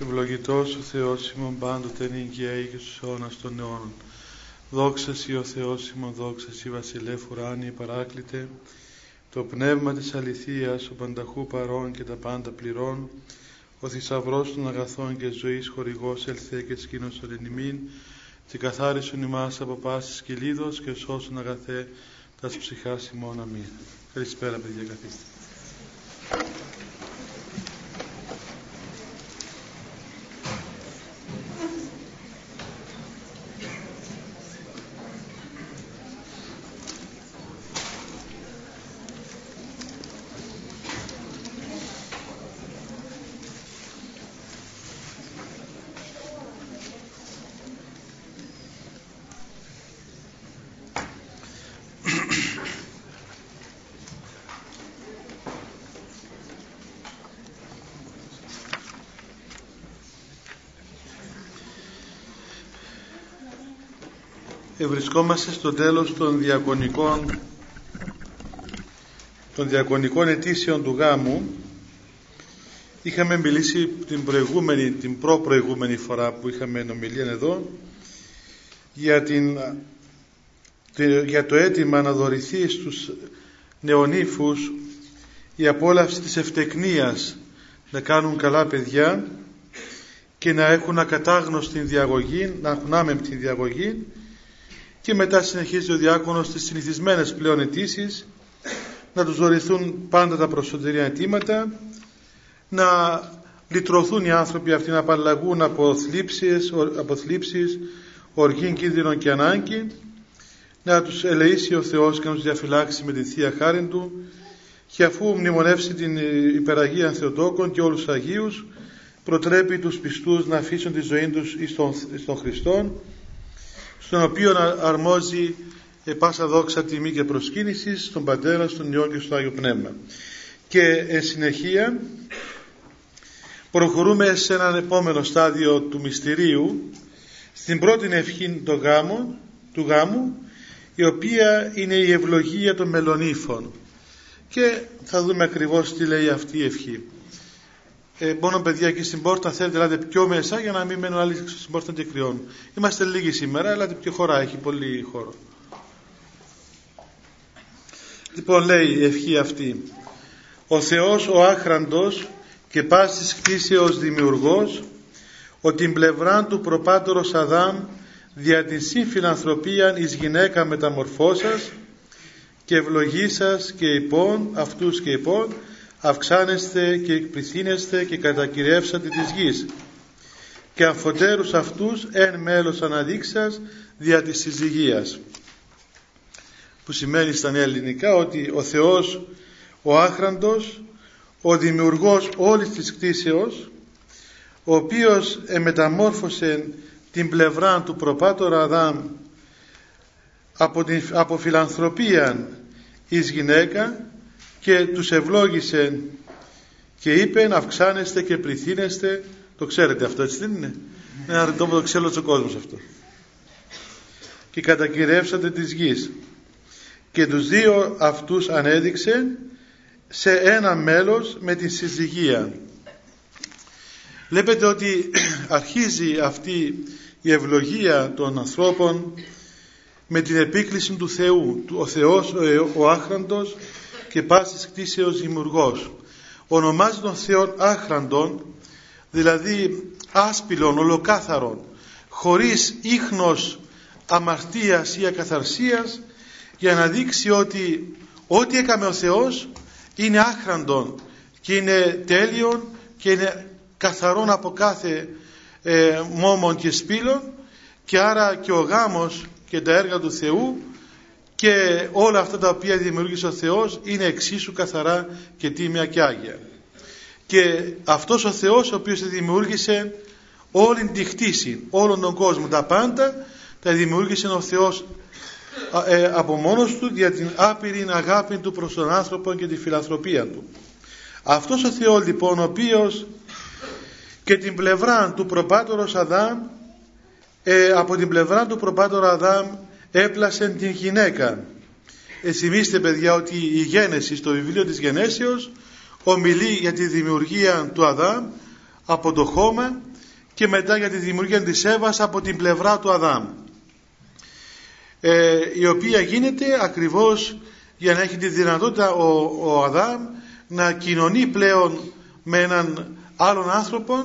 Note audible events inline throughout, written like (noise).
Ευλογητός ο Θεός ημών πάντοτε νικιαίη και στους αιώνας των αιώνων. Δόξας Σοι ο Θεός ημών, δόξας Σοι βασιλεύ ουράνιε παράκλητε, το πνεύμα της αληθείας, ο πανταχού παρών και τα πάντα πληρών, ο θησαυρός των αγαθών και ζωής χορηγός ελθέ και σκήνος ορενημήν, και καθάρισον ημάς από πάσης κυλίδος και σώσον αγαθέ τας ψυχάς ημών. Αμήν. Καλησπέρα παιδιά καθίστε. Βρισκόμαστε στο τέλος των διακονικών των διακονικών αιτήσεων του γάμου. Είχαμε μιλήσει την προηγούμενη την προ-προηγούμενη φορά που είχαμε ενομιλία εδώ για, την, για το αίτημα να δωρηθεί στους νεονύφους η απόλαυση της ευτεκνίας να κάνουν καλά παιδιά και να έχουν ακατάγνωστη διαγωγή, να έχουν άμεμπτη διαγωγή και μετά συνεχίζει ο διάκονος στις συνηθισμένες πλέον αιτήσεις να τους δωρηθούν πάντα τα προσωτερικά αιτήματα να λυτρωθούν οι άνθρωποι αυτοί να απαλλαγούν από θλίψεις, από θλίψεις οργήν, κίνδυνο και ανάγκη να τους ελεήσει ο Θεός και να τους διαφυλάξει με τη Θεία Χάρη Του. Και αφού μνημονεύσει την υπεραγία Θεοτόκων και όλους τους Αγίους προτρέπει τους πιστούς να αφήσουν τη ζωή τους στον, στον Χριστόν στον οποίο αρμόζει ε, πάσα δόξα τιμή και προσκύνησης στον Πατέρα, στον Υιό και στο Άγιο Πνεύμα. Και εν συνεχεία προχωρούμε σε έναν επόμενο στάδιο του μυστηρίου στην πρώτη ευχή του γάμου, του γάμου η οποία είναι η ευλογία των μελονύφων και θα δούμε ακριβώς τι λέει αυτή η ευχή ε, μόνο παιδιά εκεί στην πόρτα θέλετε ελάτε πιο μέσα για να μην μένουν άλλοι στην πόρτα και κρυώνουν. Είμαστε λίγοι σήμερα ελάτε πιο χωρά έχει πολύ χώρο. Λοιπόν λέει η ευχή αυτή. Ο Θεός ο άχραντος και πάσης κτίσεως δημιουργός ο την πλευρά του προπάτορος Αδάμ δια την συμφιλανθρωπία εις γυναίκα μεταμορφώσας και ευλογήσας και υπόν αυτούς και υπόν αυξάνεστε και εκπληθύνεστε και κατακυρεύσατε της γης. Και αφωτέρους αυτούς εν μέλος αναδείξας δια της συζυγίας. Που σημαίνει στα νέα ελληνικά ότι ο Θεός ο άχραντος ο δημιουργός όλης της κτίσεως ο οποίος εμεταμόρφωσε την πλευρά του προπάτορα Αδάμ από, την, από φιλανθρωπία εις γυναίκα και τους ευλόγησε και είπε να αυξάνεστε και πληθύνεστε το ξέρετε αυτό έτσι δεν είναι; Ένα ρητό που το ξέρει ο κόσμος αυτό. Και κατακυρεύσατε της γης και τους δύο αυτούς ανέδειξε σε ένα μέλος με τη συζυγία. Βλέπετε ότι (clears throat) αρχίζει αυτή η ευλογία των ανθρώπων με την επίκληση του Θεού ο Θεός ο άχραντος και πάσης κτίσεως δημιουργός. Ονομάζει τον Θεό άχραντον, δηλαδή άσπυλον, ολοκάθαρον, χωρίς ίχνος αμαρτίας ή ακαθαρσίας, για να δείξει ότι ό,τι έκαμε ο Θεός είναι άχραντον και είναι τέλειον και είναι καθαρόν από κάθε ε, μόμον και σπήλων και άρα και ο γάμος και τα έργα του Θεού και όλα αυτά τα οποία δημιούργησε ο Θεός είναι εξίσου καθαρά και τίμια και άγια. Και αυτός ο Θεός ο οποίος δημιούργησε όλη τη χτίση, όλον τον κόσμο, τα πάντα τα δημιούργησε ο Θεός ε, από μόνος του για την άπειρη αγάπη του προς τον άνθρωπο και τη φιλανθρωπία του. Αυτός ο Θεός λοιπόν ο οποίος και την πλευρά του προπάτορος Αδάμ ε, από την πλευρά του προπάτορα Αδάμ έπλασε την γυναίκα. Εσυμίστε παιδιά ότι η γένεσης στο βιβλίο της γενέσεως ομιλεί για τη δημιουργία του Αδάμ από το χώμα και μετά για τη δημιουργία της Εύας από την πλευρά του Αδάμ ε, η οποία γίνεται ακριβώς για να έχει τη δυνατότητα ο, ο Αδάμ να κοινωνεί πλέον με έναν άλλον άνθρωπο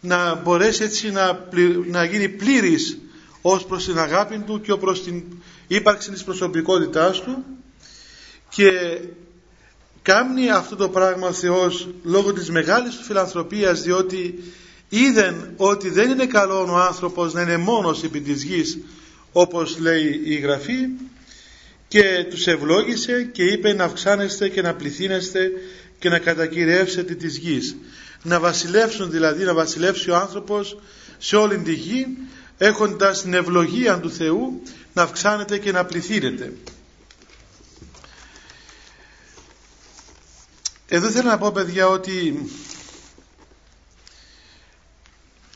να μπορέσει έτσι να, να γίνει πλήρης ως προς την αγάπη του και ως προς την ύπαρξη της προσωπικότητάς του και κάνει αυτό το πράγμα ο Θεός λόγω της μεγάλης του φιλανθρωπίας διότι είδεν ότι δεν είναι καλό ο άνθρωπος να είναι μόνος επί της γης όπως λέει η Γραφή και τους ευλόγησε και είπε να αυξάνεστε και να πληθύνεστε και να κατακυρεύσετε της γης. Να βασιλεύσουν δηλαδή να βασιλεύσει ο άνθρωπος σε όλη τη γη έχοντας την ευλογία του Θεού να αυξάνεται και να πληθύνεται εδώ θέλω να πω παιδιά ότι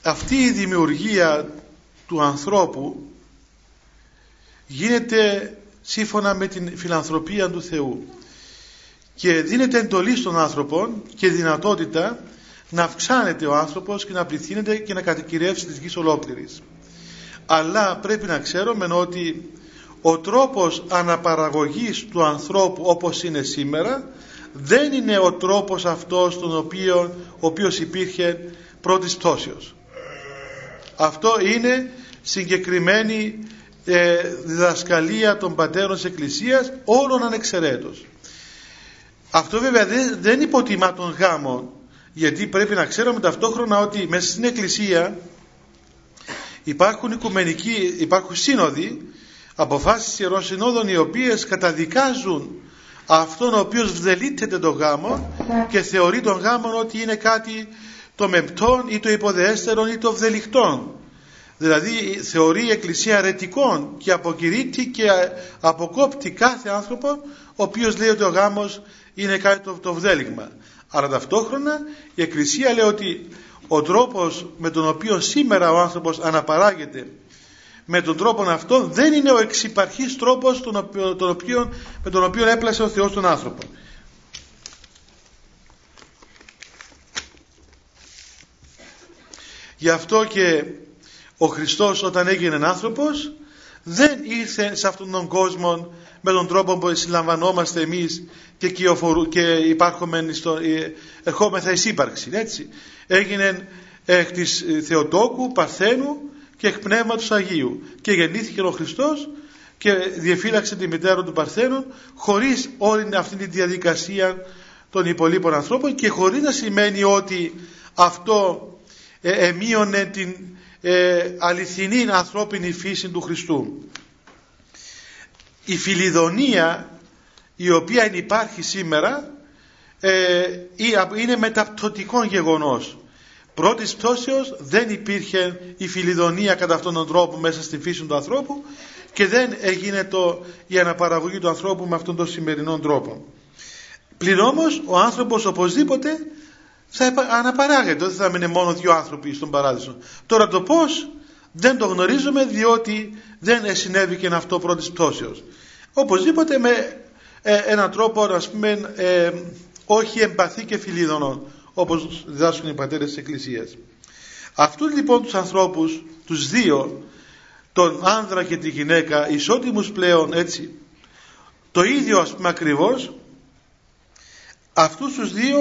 αυτή η δημιουργία του ανθρώπου γίνεται σύμφωνα με την φιλανθρωπία του Θεού και δίνεται εντολή στον άνθρωπο και δυνατότητα να αυξάνεται ο άνθρωπος και να πληθύνεται και να κατοικηρεύσει της γης ολόκληρης. Αλλά πρέπει να ξέρουμε ότι ο τρόπος αναπαραγωγής του ανθρώπου όπως είναι σήμερα δεν είναι ο τρόπος αυτός τον οποίο, ο οποίος υπήρχε πρώτης πτώσεως. Αυτό είναι συγκεκριμένη ε, διδασκαλία των πατέρων της Εκκλησίας όλων ανεξαιρέτως. Αυτό βέβαια δεν, δεν υποτιμά τον γάμο γιατί πρέπει να ξέρουμε ταυτόχρονα ότι μέσα στην Εκκλησία υπάρχουν οικουμενικοί, υπάρχουν σύνοδοι αποφάσεις Ιερών Συνόδων οι οποίες καταδικάζουν αυτόν ο οποίος βδελίτεται τον γάμο και θεωρεί τον γάμο ότι είναι κάτι το μεπτόν ή το υποδεέστερον ή το βδελιχτόν. Δηλαδή θεωρεί η Εκκλησία αρετικών και αποκηρύττει και αποκόπτει κάθε άνθρωπο ο οποίος λέει ότι ο γάμος είναι κάτι το, το βδέλιγμα. Αλλά ταυτόχρονα η Εκκλησία λέει ότι ο τρόπος με τον οποίο σήμερα ο άνθρωπος αναπαράγεται με τον τρόπο αυτό δεν είναι ο εξυπαρχής τρόπος τον οποίο, τον οποίο, με τον οποίο έπλασε ο Θεός τον άνθρωπο. Γι' αυτό και ο Χριστός όταν έγινε άνθρωπος δεν ήρθε σε αυτόν τον κόσμο με τον τρόπο που συλλαμβανόμαστε εμείς και, και υπάρχουμε στο, ε, ερχόμεθα εις ύπαρξη έτσι. Έγινε εκ της Θεοτόκου, Παρθένου και εκ Πνεύματος Αγίου και γεννήθηκε ο Χριστός και διεφύλαξε τη μητέρα του Παρθένου χωρίς όλη αυτή τη διαδικασία των υπολείπων ανθρώπων και χωρίς να σημαίνει ότι αυτό ε, εμείωνε την ε, αληθινή ανθρώπινη φύση του Χριστού. Η φιλιδονία η οποία υπάρχει σήμερα ε, είναι μεταπτωτικό γεγονός. Πρώτης πτώσεως δεν υπήρχε η φιλιδονία κατά αυτόν τον τρόπο μέσα στη φύση του ανθρώπου και δεν έγινε το, η αναπαραγωγή του ανθρώπου με αυτόν τον σημερινό τρόπο. Πλην όμως ο άνθρωπος οπωσδήποτε θα αναπαράγεται, δεν θα μείνει μόνο δύο άνθρωποι στον παράδεισο. Τώρα το πώς δεν το γνωρίζουμε διότι δεν συνέβη και αυτό πρώτης πτώσεως. Οπωσδήποτε με ε, έναν τρόπο ας πούμε ε, όχι εμπαθή και φιλίδωνο όπως διδάσκουν οι πατέρες της Εκκλησίας. Αυτούς λοιπόν τους ανθρώπους, τους δύο, τον άνδρα και τη γυναίκα, ισότιμους πλέον έτσι, το ίδιο ας πούμε ακριβώς, αυτούς τους δύο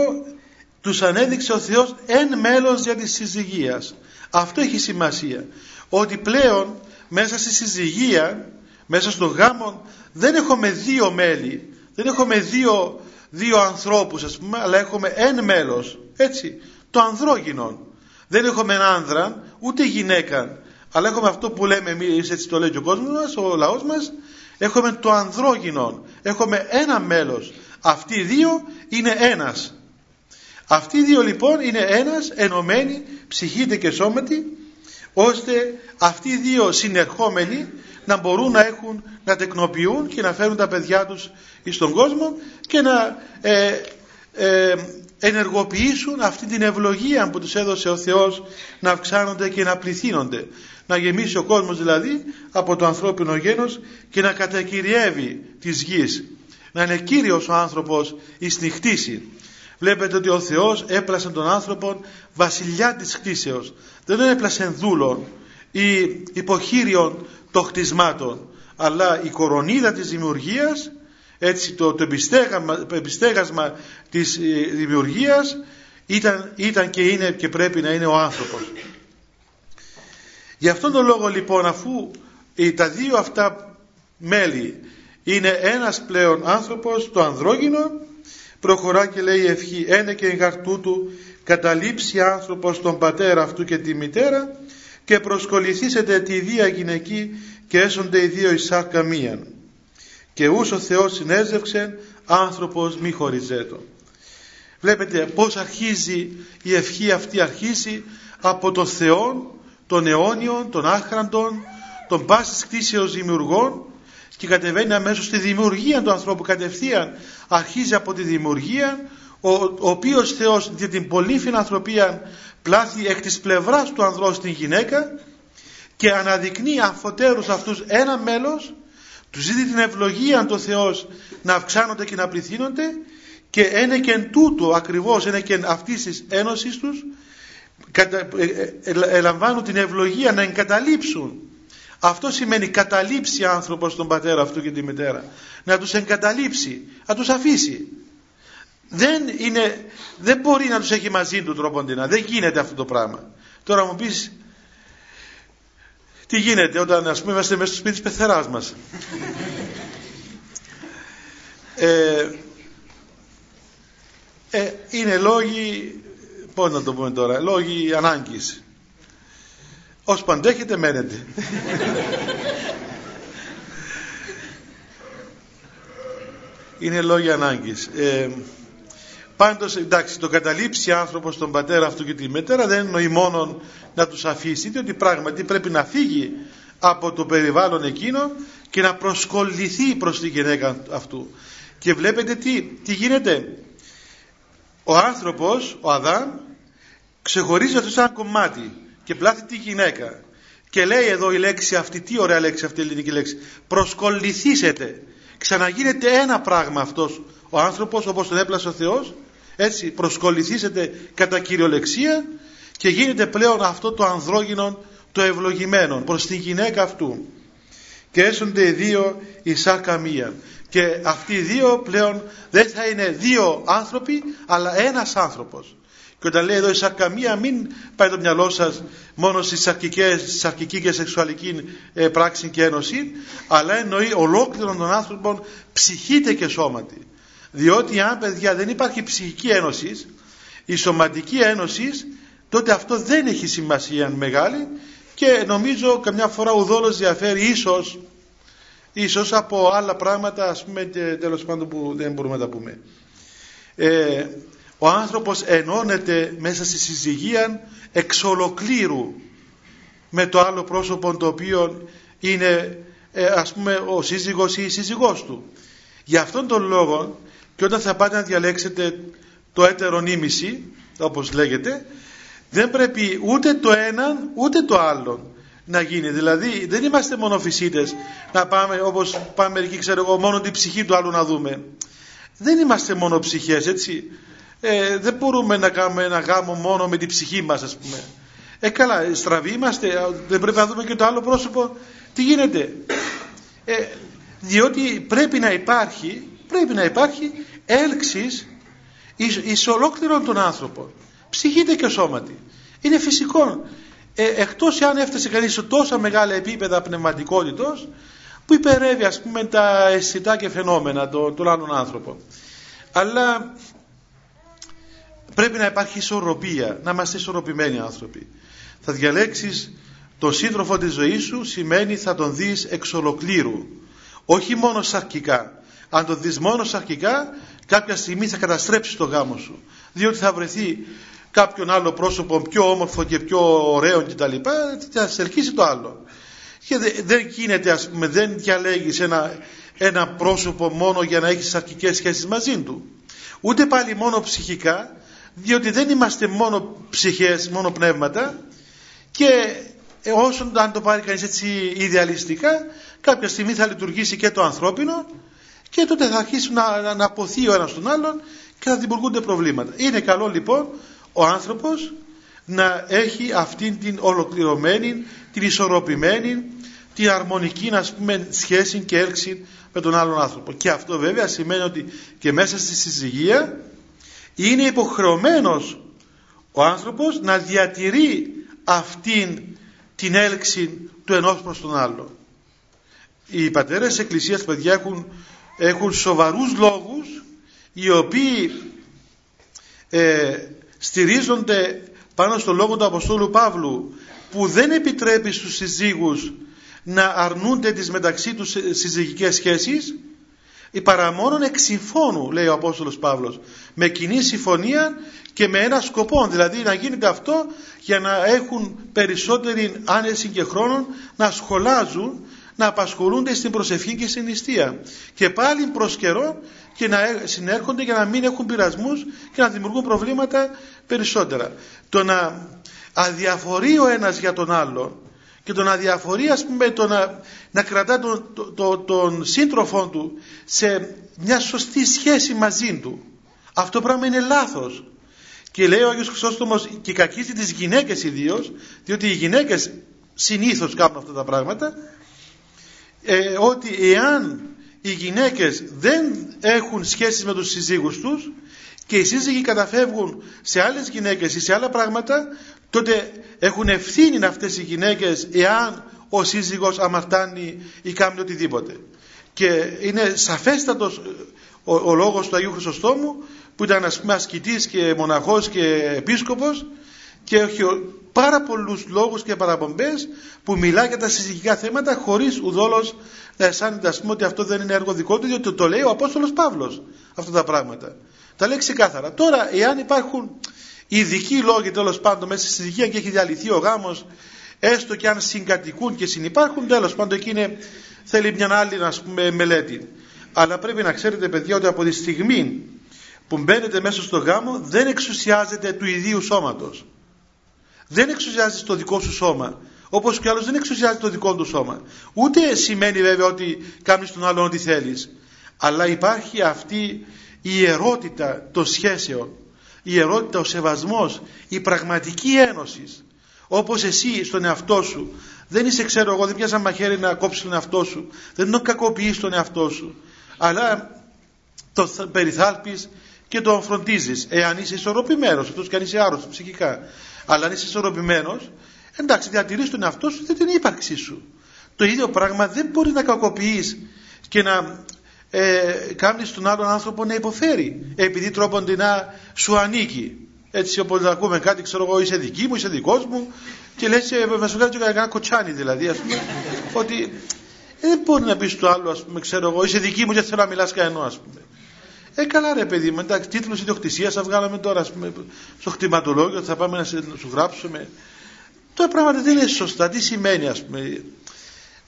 τους ανέδειξε ο Θεός εν μέλος για της συζυγίας. Αυτό έχει σημασία. Ότι πλέον μέσα στη συζυγία, μέσα στον γάμο δεν έχουμε δύο μέλη, δεν έχουμε δύο, δύο ανθρώπους ας πούμε, αλλά έχουμε εν μέλος, έτσι, το ανδρόγυνο. Δεν έχουμε άνδρα, ούτε γυναίκα, αλλά έχουμε αυτό που λέμε εμείς, έτσι το λέει και ο κόσμος μας, ο λαός μας, έχουμε το ανδρόγυνο, έχουμε ένα μέλος. Αυτοί οι δύο είναι ένας. Αυτοί οι δύο λοιπόν είναι ένας ενωμένοι ψυχήτε και σώματι ώστε αυτοί οι δύο συνερχόμενοι να μπορούν να έχουν, να τεκνοποιούν και να φέρουν τα παιδιά τους στον κόσμο και να ε, ε, ενεργοποιήσουν αυτή την ευλογία που τους έδωσε ο Θεός να αυξάνονται και να πληθύνονται. Να γεμίσει ο κόσμος δηλαδή από το ανθρώπινο γένος και να κατακυριεύει της γης. Να είναι κύριος ο άνθρωπος εις τη Βλέπετε ότι ο Θεός έπλασε τον άνθρωπο βασιλιά της κτίσεως. Δεν τον έπλασε δούλον ή υποχείριον των κτισμάτων, αλλά η κορονίδα της δημιουργίας, έτσι το, το επιστέγασμα, επιστέγασμα της ε, δημιουργίας ήταν, ήταν και είναι και πρέπει να είναι ο άνθρωπος. Γι' αυτόν τον λόγο λοιπόν αφού τα δύο αυτά μέλη είναι ένας πλέον άνθρωπος, το ανδρόγυνο, προχωρά και λέει ευχή, ένε και εγκαρτού του καταλήψει άνθρωπος τον πατέρα αυτού και τη μητέρα και προσκοληθήσετε τη δία γυναική και έσονται οι δύο εις σάρκα μίαν. Και ούς ο Θεός συνέζευξε άνθρωπος μη χωριζέτο. Βλέπετε πώς αρχίζει η ευχή αυτή αρχίζει από το Θεό, τον αιώνιον, τον άχραντον, τον πάσης κτήσεως δημιουργών και κατεβαίνει αμέσως στη δημιουργία του ανθρώπου κατευθείαν αρχίζει από τη δημιουργία ο, ο οποίος Θεός για την πολύ φιλανθρωπία πλάθει εκ της πλευράς του ανδρός στην γυναίκα και αναδεικνύει αφωτέρους αυτούς ένα μέλος τους ζητεί την ευλογία του Θεός να αυξάνονται και να πληθύνονται και είναι και εν τούτο ακριβώς είναι και αυτής της ένωσης τους ε, ε, ελαμβάνουν την ευλογία να εγκαταλείψουν. Αυτό σημαίνει καταλήψει άνθρωπος τον πατέρα αυτού και τη μητέρα. Να τους εγκαταλείψει να τους αφήσει δεν, είναι, δεν μπορεί να τους έχει μαζί του τρόποντινα δεν γίνεται αυτό το πράγμα. Τώρα μου πεις τι γίνεται όταν ας πούμε είμαστε μέσα στο σπίτι της πεθεράς μας. Ε, ε, είναι λόγοι πώς να το πούμε τώρα λόγοι ανάγκης. Ως παντέχετε μένετε. Είναι λόγοι ανάγκης. Ε, πάντως εντάξει το καταλήψει άνθρωπος τον πατέρα αυτού και τη μητέρα δεν εννοεί μόνο να τους αφήσει διότι πράγματι πρέπει να φύγει από το περιβάλλον εκείνο και να προσκολληθεί προς τη γυναίκα αυτού. Και βλέπετε τι, τι γίνεται. Ο άνθρωπος, ο Αδάμ ξεχωρίζει αυτός σαν ένα κομμάτι και πλάθει τη γυναίκα. Και λέει εδώ η λέξη αυτή, τι ωραία λέξη αυτή η ελληνική λέξη. Προσκολληθήσετε ξαναγίνεται ένα πράγμα αυτός ο άνθρωπος όπως τον έπλασε ο Θεός έτσι προσκοληθήσετε κατά κυριολεξία και γίνεται πλέον αυτό το ανδρόγυνο το ευλογημένο προς τη γυναίκα αυτού. Και έσονται οι δύο η σάκα μία. Και αυτοί οι δύο πλέον δεν θα είναι δύο άνθρωποι αλλά ένας άνθρωπος. Και όταν λέει εδώ η σαρκαμία μην πάει το μυαλό σας μόνο στις σαρκικές, σαρκική και σεξουαλική ε, πράξη και ένωση αλλά εννοεί ολόκληρον των άνθρωπων ψυχήτε και σώματι διότι αν παιδιά δεν υπάρχει ψυχική ένωσης η σωματική ένωσης τότε αυτό δεν έχει σημασία μεγάλη και νομίζω καμιά φορά ουδόλως διαφέρει ίσως ίσως από άλλα πράγματα ας πούμε και τέλος πάντων που δεν μπορούμε να τα πούμε. Ε, ο άνθρωπος ενώνεται μέσα στη συζυγία εξ ολοκλήρου με το άλλο πρόσωπο το οποίο είναι ε, ας πούμε ο σύζυγος ή η σύζυγός του. Για αυτόν τον λόγο και όταν θα πάτε να διαλέξετε το έτερο νήμιση όπως λέγεται δεν πρέπει ούτε το έναν ούτε το άλλον να γίνει. Δηλαδή δεν είμαστε μόνο φυσίτες να πάμε όπως πάμε μερικοί ξέρω εγώ μόνο την ψυχή του άλλου να δούμε. Δεν είμαστε μόνο ψυχές έτσι. Ε, δεν μπορούμε να κάνουμε ένα γάμο μόνο με την ψυχή μας ας πούμε. Ε καλά στραβοί είμαστε δεν πρέπει να δούμε και το άλλο πρόσωπο τι γίνεται; Ε, διότι πρέπει να υπάρχει πρέπει να υπάρχει έλξης εις, εις ολόκληρον τον άνθρωπο. Ψυχείται και σώματι. Είναι φυσικό ε, εκτός αν έφτασε κανείς σε τόσα μεγάλα επίπεδα πνευματικότητος που υπερεύει ας πούμε τα αισθητά και φαινόμενα των, των άλλων άνθρωπων. Αλλά πρέπει να υπάρχει ισορροπία, να είμαστε ισορροπημένοι άνθρωποι. Θα διαλέξεις τον σύντροφο της ζωής σου σημαίνει θα τον δεις εξ ολοκλήρου. Όχι μόνο σαρκικά. Αν τον δεις μόνος σαρκικά κάποια στιγμή θα καταστρέψεις το γάμο σου. Διότι θα βρεθεί κάποιον άλλο πρόσωπο πιο όμορφο και πιο ωραίο κτλ. θα σε ελκύσει το άλλο. Και δεν γίνεται, ας πούμε, δεν διαλέγεις ένα, ένα πρόσωπο μόνο για να έχεις αρχικές σχέσεις μαζί του. Ούτε πάλι μόνο ψυχικά, διότι δεν είμαστε μόνο ψυχές, μόνο πνεύματα και όσο αν το πάρει κανείς έτσι ιδεαλιστικά, κάποια στιγμή θα λειτουργήσει και το ανθρώπινο και τότε θα αρχίσει να, να, να αποθεί ο ένας τον άλλον και θα δημιουργούνται προβλήματα. Είναι καλό λοιπόν ο άνθρωπος να έχει αυτήν την ολοκληρωμένη, την ισορροπημένη, την αρμονική να πούμε, σχέση και έλξη με τον άλλον άνθρωπο. Και αυτό βέβαια σημαίνει ότι και μέσα στη συζυγία είναι υποχρεωμένος ο άνθρωπος να διατηρεί αυτήν την έλξη του ενός προς τον άλλο. Οι πατέρες της Εκκλησίας, παιδιά, έχουν, έχουν σοβαρούς λόγους οι οποίοι ε, στηρίζονται πάνω στο λόγο του Αποστόλου Παύλου που δεν επιτρέπει στους συζύγους να αρνούνται τις μεταξύ τους συζυγικές σχέσεις η παραμόνων εξυμφώνου λέει ο Απόστολος Παύλος με κοινή συμφωνία και με ένα σκοπό δηλαδή να γίνεται αυτό για να έχουν περισσότερη άνεση και χρόνο να σχολάζουν να απασχολούνται στην προσευχή και στην νηστεία. Και πάλι προς καιρό και να συνέρχονται για να μην έχουν πειρασμούς και να δημιουργούν προβλήματα περισσότερα. Το να αδιαφορεί ο ένας για τον άλλο και το να διαφορεί ας πούμε το να, να κρατά τον, το, τον σύντροφό του σε μια σωστή σχέση μαζί του αυτό πράγμα είναι λάθος. Και λέει ο Άγιος Χρυσόστομος και κακίζει τις γυναίκες ιδίως, διότι οι γυναίκες συνήθως κάνουν αυτά τα πράγματα ε, ότι εάν οι γυναίκες δεν έχουν σχέσεις με τους συζύγους τους και οι σύζυγοι καταφεύγουν σε άλλες γυναίκες ή σε άλλα πράγματα τότε έχουν ευθύνη αυτές οι γυναίκες εάν ο σύζυγος αμαρτάνει ή κάνει οτιδήποτε. Και είναι σαφέστατος ο, ο λόγος του Αγίου Χρυσοστόμου που ήταν ας πούμε ασκητής και μοναχός και επίσκοπος και έχει πάρα πολλούς λόγους και παραπομπές που μιλά για τα συζυγικά θέματα χωρίς ουδόλως να αισθάνεται ας πούμε ότι αυτό δεν είναι έργο δικό του διότι το λέει ο Απόστολος Παύλος αυτά τα πράγματα. Τα λέει ξεκάθαρα. Τώρα εάν υπάρχουν ειδικοί λόγοι τέλος πάντων μέσα στη συζυγία και έχει διαλυθεί ο γάμος, έστω και αν συγκατοικούν και συνεπάρχουν, τέλος πάντων εκεί είναι, θέλει μια άλλη ας πούμε, μελέτη. Αλλά πρέπει να ξέρετε, παιδιά, ότι από τη στιγμή που μπαίνετε μέσα στο γάμο δεν εξουσιάζεται του ιδίου σώματος. Δεν εξουσιάζεται το δικό σου σώμα. Όπως και άλλος δεν εξουσιάζεται το δικό του σώμα. Ούτε σημαίνει βέβαια ότι κάνεις τον άλλον ό,τι θέλεις. Αλλά υπάρχει αυτή η ιερότητα των σχέσεων η ιερότητα, ο σεβασμός, η πραγματική ένωσης. Όπως εσύ στον εαυτό σου δεν είσαι ξέρω εγώ, δεν πιάσα μαχαίρι να κόψεις τον εαυτό σου, δεν τον κακοποιείς τον εαυτό σου, αλλά το περιθάλπεις και τον φροντίζεις. Εάν είσαι ισορροπημένος, αυτός και αν είσαι άρρωστος ψυχικά, αλλά αν είσαι ισορροπημένος, εντάξει διατηρείς τον εαυτό σου, δεν την ύπαρξή σου. Το ίδιο πράγμα δεν μπορεί να κακοποιείς και να ε, κάνεις τον άλλον άνθρωπο να υποφέρει επειδή τρόποντινά σου ανήκει. Έτσι όπως να ακούμε κάτι ξέρω εγώ είσαι δική μου, είσαι δικός μου και λες ε, με σου κάνει και κανένα κοτσάνι δηλαδή ας πούμε. Ότι ε, δεν μπορεί να πεις στο άλλο ας πούμε ξέρω εγώ είσαι δική μου και θέλω να μιλάς κανένα ας πούμε ε, καλά ρε παιδί μου, εντάξει, τίτλος ιδιοκτησίας θα βγάλαμε τώρα ας πούμε, στο χτιματολόγιο, θα πάμε να σου γράψουμε. Τώρα πράγματα δεν είναι σωστά. Τι σημαίνει, ας πούμε,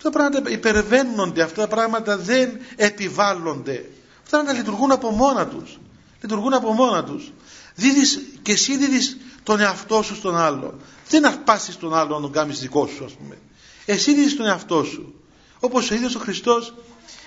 Αυτά τα πράγματα υπερβαίνονται, αυτά τα πράγματα δεν επιβάλλονται. Αυτά να λειτουργούν από μόνα τους. Λειτουργούν από μόνα τους. Δίδεις, και εσύ δίδεις τον εαυτό σου στον άλλο. Δεν αρπάσεις τον άλλο να τον κάνεις δικό σου ας πούμε. Εσύ δίδεις τον εαυτό σου. Όπως ο ίδιος ο Χριστός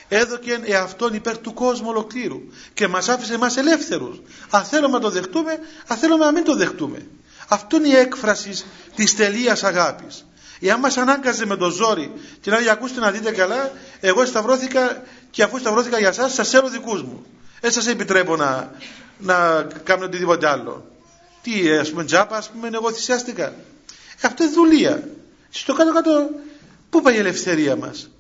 έδωκε εαυτόν υπέρ του κόσμου ολοκλήρου και μας άφησε εμάς ελεύθερους. Αν θέλουμε να το δεχτούμε, αν θέλουμε να μην το δεχτούμε. Αυτό είναι η έκφραση της τελείας αγάπης. Εάν μας ανάγκαζε με το ζόρι και να λέει ακούστε να δείτε καλά, εγώ σταυρώθηκα και αφού σταυρώθηκα για εσάς, σας έρω δικούς μου. Δεν σας επιτρέπω να, να κάνω οτιδήποτε άλλο. Τι, ας πούμε, τζάπα, ας πούμε, εγώ θυσιάστηκα. Ε, αυτό είναι δουλεία. Στο κάτω-κάτω, πού πάει η ελευθερία μας,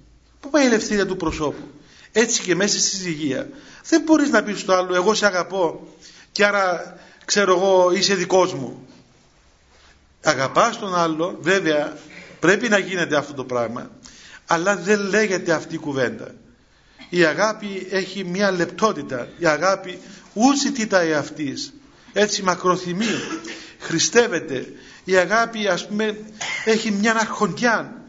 πού πάει η ελευθερία του προσώπου; Έτσι και μέσα στη συζυγία. Δεν μπορείς να πεις στο άλλο, εγώ σε αγαπώ και άρα ξέρω εγώ είσαι δικός μου. Αγαπάς τον άλλο, βέβαια Πρέπει να γίνεται αυτό το πράγμα. Αλλά δεν λέγεται αυτή η κουβέντα. Η αγάπη έχει μια λεπτότητα. Η αγάπη ούτσι τίτα εαυτής. Έτσι μακροθυμεί. Χριστεύεται. Η αγάπη ας πούμε έχει μια αρχοντιά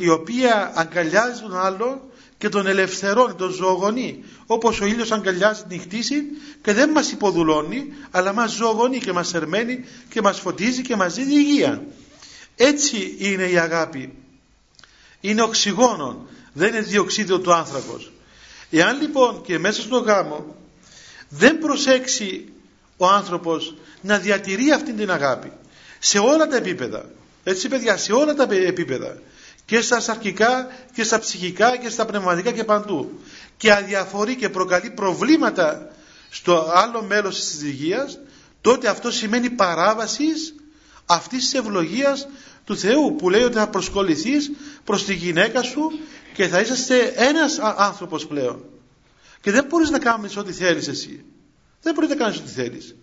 η οποία αγκαλιάζει τον άλλο και τον ελευθερώνει, τον ζωογονεί. Όπως ο ήλιος αγκαλιάζει την χτίση και δεν μας υποδουλώνει αλλά μας ζωογονεί και μας σερμένει και μας φωτίζει και μας δίνει υγεία. Έτσι είναι η αγάπη. Είναι οξυγόνο, δεν είναι διοξίδιο του άνθρακος. Εάν λοιπόν και μέσα στο γάμο δεν προσέξει ο άνθρωπος να διατηρεί αυτή την αγάπη σε όλα τα επίπεδα έτσι παιδιά σε όλα τα επίπεδα και στα σαρκικά και στα ψυχικά και στα πνευματικά και παντού. Και αδιαφορεί και προκαλεί προβλήματα στο άλλο μέλος της υγείας τότε αυτό σημαίνει παράβασης αυτής της ευλογίας του Θεού που λέει ότι θα προσκοληθείς προς τη γυναίκα σου και θα είσαστε ένας άνθρωπος πλέον. Και δεν μπορείς να κάνεις ό,τι θέλεις εσύ. Δεν μπορείς να κάνεις ό,τι θέλεις.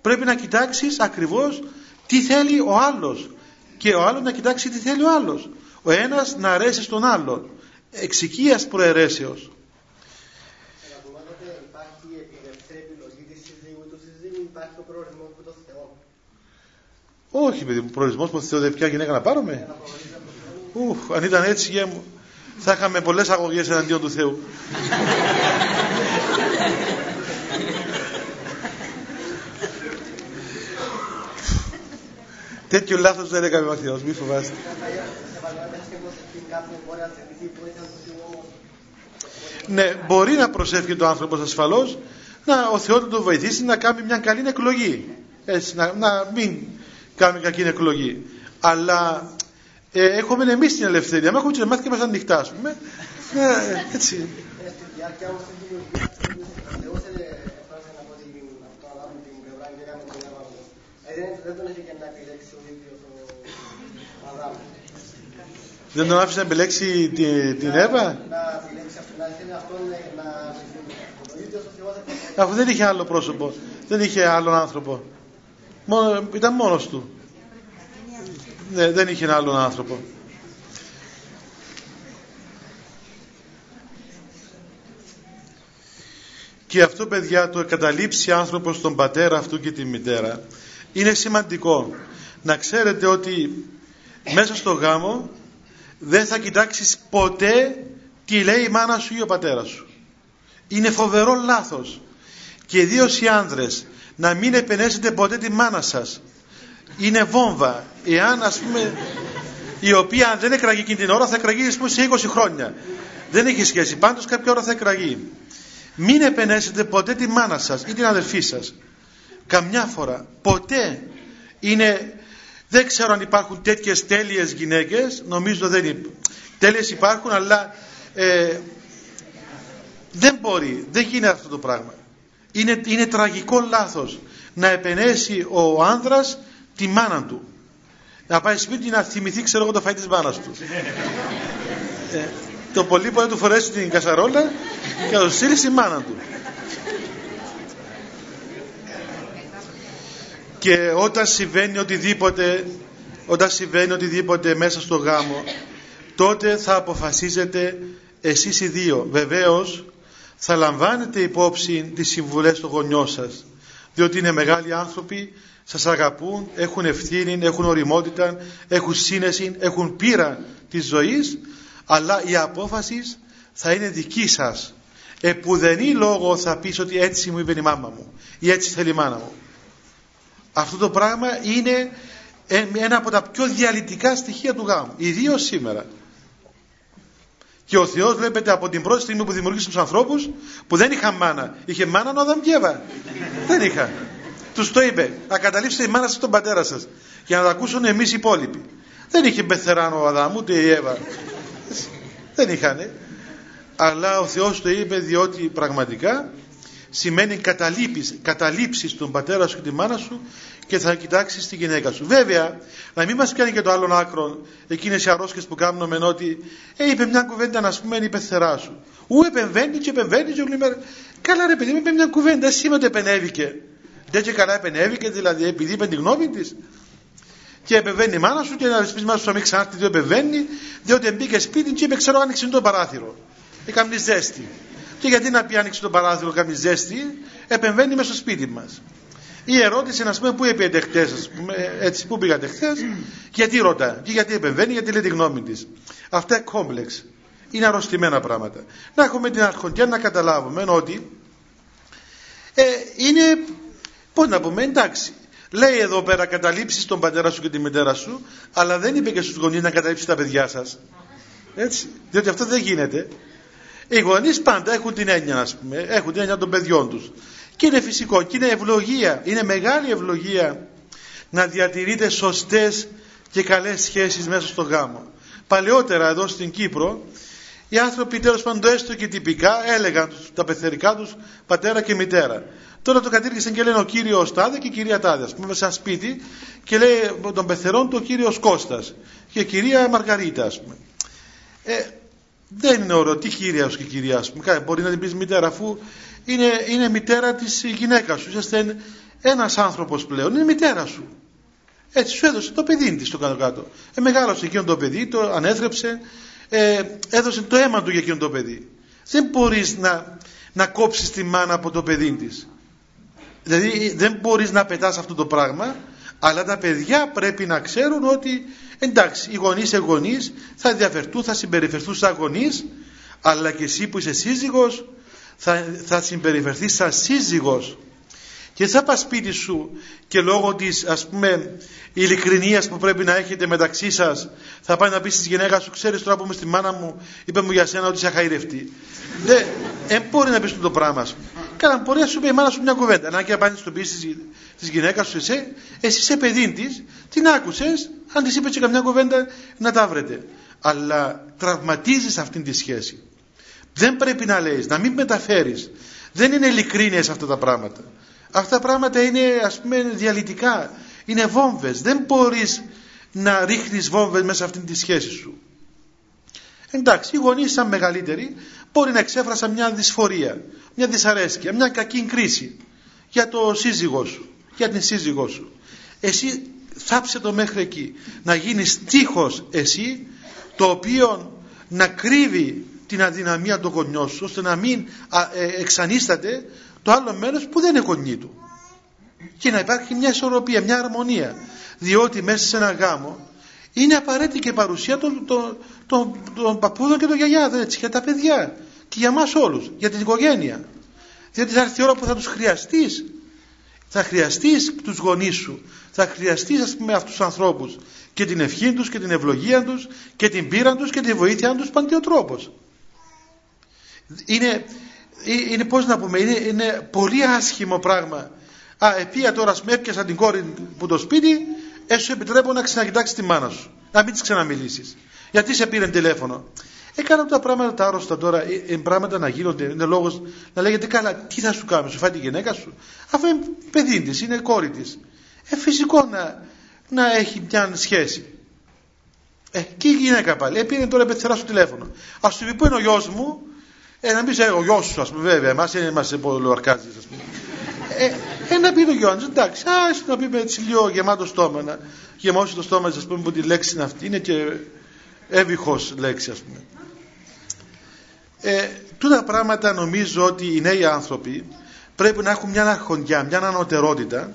Πρέπει να κοιτάξεις ακριβώς τι θέλει ο άλλος και ο άλλος να κοιτάξει τι θέλει ο άλλος ο ένας να αρέσει στον άλλον εξοικίας προαιρέσεως Όχι, παιδί μου, προορισμός που θεωρεί ποια γυναίκα να πάρουμε. Ουφ, αν ήταν έτσι, γεια μου, θα είχαμε πολλές αγωγές εναντίον του Θεού. (laughs) Τέτοιο λάθος δεν έκανε ο Θεός, μη φοβάστε. Ναι, μπορεί να προσεύχει το άνθρωπος ασφαλώς, να ο Θεός να τον βοηθήσει να κάνει μια καλή εκλογή. Έτσι, να, να μην κάνουμε κακή εκλογή. Αλλά ε, έχουμε εμείς την ελευθερία. Με έχουμε τι μάτια μας ανοιχτά, ας πούμε. Ε, έτσι. Δεν τον άφησε να επιλέξει την, την Εύα; Αφού δεν είχε άλλο πρόσωπο, δεν είχε άλλον άνθρωπο. Μόνο, ήταν μόνος του. Ναι, δεν είχε άλλον άνθρωπο. Και αυτό παιδιά το καταλήψει άνθρωπος τον πατέρα αυτού και τη μητέρα είναι σημαντικό να ξέρετε ότι μέσα στο γάμο δεν θα κοιτάξεις ποτέ τι λέει η μάνα σου ή ο πατέρας σου. Είναι φοβερό λάθος. Και ιδίως οι άνδρες να μην επενέσετε ποτέ τη μάνα σας. Είναι βόμβα. Εάν ας πούμε η οποία δεν εκραγεί εκείνη την ώρα θα εκραγεί πούμε, σε 20 χρόνια. Δεν έχει σχέση. Πάντως κάποια ώρα θα εκραγεί. Μην επενέσετε ποτέ τη μάνα σας ή την αδερφή σας. Καμιά φορά. Ποτέ. Είναι δεν ξέρω αν υπάρχουν τέτοιες τέλειες γυναίκες νομίζω δεν είναι τέλειες υπάρχουν αλλά ε, δεν μπορεί δεν γίνεται αυτό το πράγμα είναι, είναι τραγικό λάθος να επενέσει ο άνδρας τη μάνα του. Να πάει σπίτι να θυμηθεί ξέρω εγώ το φαΐ της μάνας του. ε, το πολύ μπορεί να του φορέσει την κασαρόλα και να το στείλει στη μάνα του. Και όταν συμβαίνει οτιδήποτε, όταν συμβαίνει οτιδήποτε μέσα στο γάμο, τότε θα αποφασίζετε εσείς οι δύο. Βεβαίως, θα λαμβάνετε υπόψη τις συμβουλές των γονιών σας διότι είναι μεγάλοι άνθρωποι σας αγαπούν, έχουν ευθύνη, έχουν οριμότητα έχουν σύνεση, έχουν πείρα της ζωής αλλά η απόφαση θα είναι δική σας επουδενή λόγο θα πεις ότι έτσι μου είπε η μάμα μου ή έτσι θέλει η μάνα μου αυτό το πράγμα είναι ένα από τα πιο διαλυτικά στοιχεία του γάμου ιδίως σήμερα και ο Θεός βλέπετε από την πρώτη στιγμή που δημιουργήσε τους ανθρώπους που δεν είχαν μάνα. Είχε μάνα ο Αδάμ δεν είχαν. Τους το είπε. Ακαταλείψτε η μάνα σας τον πατέρα σας. Για να τα ακούσουν εμείς οι υπόλοιποι. Δεν είχε πεθεράνο ο Αδάμ ούτε η Εύα. δεν είχαν. Αλλά ο Θεός το είπε διότι πραγματικά σημαίνει καταλήψεις, καταλήψεις τον πατέρα σου και τη μάνα σου και θα κοιτάξεις τη γυναίκα σου. Βέβαια, να μην μας κάνει και το άλλον άκρο εκείνες οι αρρώσκε που κάνουμε ότι ε, είπε μια κουβέντα να πούμε η πεθερά σου. Ού επεμβαίνει και επεμβαίνει και όλη μέρα. Καλά, ρε παιδί μου, είπε μια κουβέντα, εσύ με το επενέβηκε. Δεν και καλά επενέβηκε, δηλαδή επειδή είπε την γνώμη της. Και επεμβαίνει η μάνα σου και να πει μάνα σου να μην ξανάρθει, δεν επεμβαίνει, διότι μπήκε σπίτι και είπε, ξέρω, άνοιξε το παράθυρο. Έκανε ζέστη. Και γιατί να πει άνοιξε το παράθυρο, κάνει ζέστη, επεμβαίνει μέσα στο σπίτι μας. Η ερώτηση είναι, ας πούμε, πού είπε χτε, ας πούμε, έτσι, πού πήγατε χτε, γιατί ρωτά, και γιατί επεμβαίνει, γιατί λέει τη γνώμη της. Αυτά είναι κόμπλεξ. Είναι αρρωστημένα πράγματα. Να έχουμε την αρχοντιά να καταλάβουμε ότι ε, είναι, πώς να πούμε, εντάξει. Λέει εδώ πέρα καταλήψεις τον πατέρα σου και τη μητέρα σου, αλλά δεν είπε και στους γονείς να καταλήψεις τα παιδιά σας. Έτσι. Διότι αυτό δεν γίνεται. Οι γονείς πάντα έχουν την έννοια, ας πούμε, έχουν την έννοια των παιδιών τους. Και είναι φυσικό και είναι ευλογία, είναι μεγάλη ευλογία να διατηρείτε σωστές και καλές σχέσεις μέσα στο γάμο. Παλαιότερα εδώ στην Κύπρο οι άνθρωποι τέλος πάντων έστω και τυπικά έλεγαν τα πεθερικά τους πατέρα και μητέρα. Τώρα το κατήργησαν και λένε ο κύριος Τάδε και η κυρία Τάδε. Α πούμε, σε ένα σπίτι και λέει τον πεθερών του ο κύριος Κώστας και η κυρία Μαργαρίτα, ας πούμε. Ε, δεν είναι ωραίο. Τι κύρια σου και κυρία, α πούμε. Μπορεί να την πεις μητέρα, αφού είναι, είναι μητέρα της γυναίκα σου. Είσαστε ένας άνθρωπος πλέον. Είναι μητέρα σου. Έτσι σου έδωσε το παιδί της το κάτω-κάτω. Ε, μεγάλωσε εκείνο το παιδί, το ανέθρεψε, ε, έδωσε το αίμα του για εκείνο το παιδί. Δεν μπορείς να, να κόψεις τη μάνα από το παιδί της. Δηλαδή δεν μπορείς να πετάς αυτό το πράγμα αλλά τα παιδιά πρέπει να ξέρουν ότι εντάξει οι γονείς οι γονείς θα διαφερθούν, θα συμπεριφερθούν σαν γονείς αλλά και εσύ που είσαι σύζυγος θα, θα συμπεριφερθείς σαν σύζυγος. Και θα πας σπίτι σου και λόγω της ας πούμε ειλικρινίας που πρέπει να έχετε μεταξύ σας θα πάει να πει στη γυναίκα σου ξέρεις τώρα που είμαι στη μάνα μου είπε μου για σένα ότι είσαι χαϊρευτή δεν μπορεί να πεις το πράγμα σου Καλά, μπορεί να σου πει η μάνα σου μια κουβέντα. Να και απάντηση στο πει της γυναίκας σου, εσύ, εσύ είσαι παιδί της, την άκουσες, αν της είπε και καμιά κουβέντα, να τα βρετε. Αλλά τραυματίζεις αυτή τη σχέση. Δεν πρέπει να λέεις, να μην μεταφέρεις. Δεν είναι ειλικρίνειες αυτά τα πράγματα. Αυτά τα πράγματα είναι ας πούμε διαλυτικά. Είναι βόμβες. Δεν μπορείς να ρίχνεις βόμβες μέσα σε αυτή τη σχέση σου. Εντάξει, οι γονείς σαν μεγαλύτεροι μπορεί να εξέφρασαν μια δυσφορία, μια δυσαρέσκεια, μια κακή κρίση για το σύζυγό σου, για την σύζυγό σου. Εσύ θάψε το μέχρι εκεί. Να γίνεις τείχος εσύ, το οποίο να κρύβει την αδυναμία του γονιού σου, ώστε να μην ε, εξανίσταται το άλλο μέρος που δεν είναι γονί του. Και να υπάρχει μια ισορροπία, μια αρμονία. Διότι μέσα σε ένα γάμο είναι απαραίτητη και η παρουσία των, των, των, των παππούδων και των γιαγιάδων, έτσι, για τα παιδιά και για μας όλους, για την οικογένεια. Διότι θα έρθει η ώρα που θα τους χρειαστείς. Θα χρειαστείς τους γονείς σου. Θα χρειαστείς ας πούμε αυτούς τους ανθρώπους. Και την ευχή τους και την ευλογία τους και την πείρα τους και τη βοήθεια τους παντιό τρόπος. Είναι, ε, είναι πώς να πούμε, είναι, είναι πολύ άσχημο πράγμα. Α, επία τώρα ας με έπιασα την κόρη που το σπίτι, έσου επιτρέπω να ξανακοιτάξεις τη μάνα σου. Να μην της ξαναμιλήσεις. Γιατί σε πήρε τηλέφωνο. Έκανα τα πράγματα τα άρρωστα τώρα, ε, ε, πράγματα να γίνονται, είναι λόγος να λέγεται καλά, τι θα σου κάνω, σου φάει τη γυναίκα σου. Αφού είναι παιδί της, είναι κόρη της. Ε, φυσικό να, να έχει μια σχέση. Ε, και η γυναίκα πάλι. Ε, πήρε τώρα επεθερά στο τηλέφωνο. Α του πει πού είναι ο γιος μου, ε, να μην σε ο γιος σου, ας πούμε, βέβαια, εμάς δεν είμαστε πολύ αρκάζει, ας πούμε. Ε, ε, να πει το γιος εντάξει, ας να πει με έτσι λίγο γεμάτο στόμα, να γεμώσει το στόμα, ας πούμε, που τη λέξη είναι αυτή, είναι και έβυχος λέξη, ας πούμε. Ε, τούτα πράγματα νομίζω ότι οι νέοι άνθρωποι πρέπει να έχουν μια αρχοντιά, μια ανωτερότητα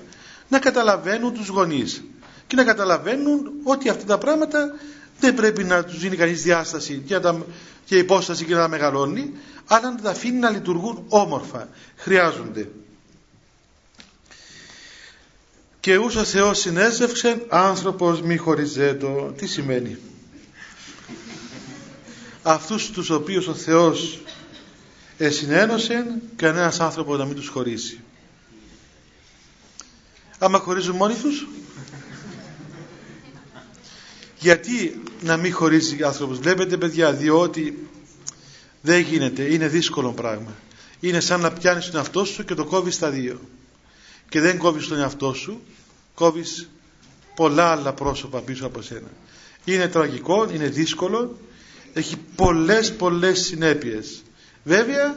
να καταλαβαίνουν τους γονείς και να καταλαβαίνουν ότι αυτά τα πράγματα δεν πρέπει να τους δίνει κανείς διάσταση και, τα, και υπόσταση και να τα μεγαλώνει αλλά να τα αφήνει να λειτουργούν όμορφα. Χρειάζονται. Και ούσο Θεός συνέζευξε άνθρωπος μη χωριζέτο. Τι σημαίνει αυτούς τους οποίους ο Θεός εσυνένωσε κανένας άνθρωπο να μην τους χωρίσει. Άμα χωρίζουν μόνοι τους γιατί να μην χωρίζει άνθρωπος. Βλέπετε παιδιά διότι δεν γίνεται. Είναι δύσκολο πράγμα. Είναι σαν να πιάνεις τον εαυτό σου και το κόβεις στα δύο. Και δεν κόβεις τον εαυτό σου κόβεις πολλά άλλα πρόσωπα πίσω από σένα. Είναι τραγικό, είναι δύσκολο έχει πολλές πολλές συνέπειες. Βέβαια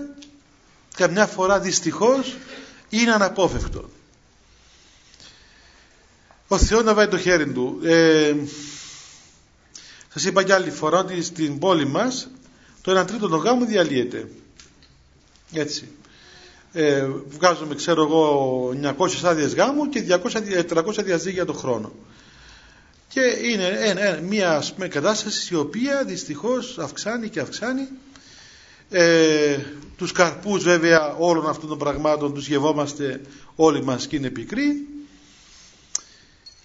καμιά φορά δυστυχώς είναι αναπόφευκτο. Ο Θεός να βάλει το χέρι του. Ε, σας είπα και άλλη φορά ότι στην πόλη μας το 1 τρίτο των γάμων διαλύεται. Έτσι. Ε, βγάζουμε ξέρω εγώ 900 άδειες γάμου και 200, 300 διαζύγια το χρόνο και είναι μια ας πούμε, κατάσταση η οποία δυστυχώς αυξάνει και αυξάνει. Ε, τους καρπούς βέβαια όλων αυτών των πραγμάτων τους γευόμαστε όλοι μας και είναι πικροί.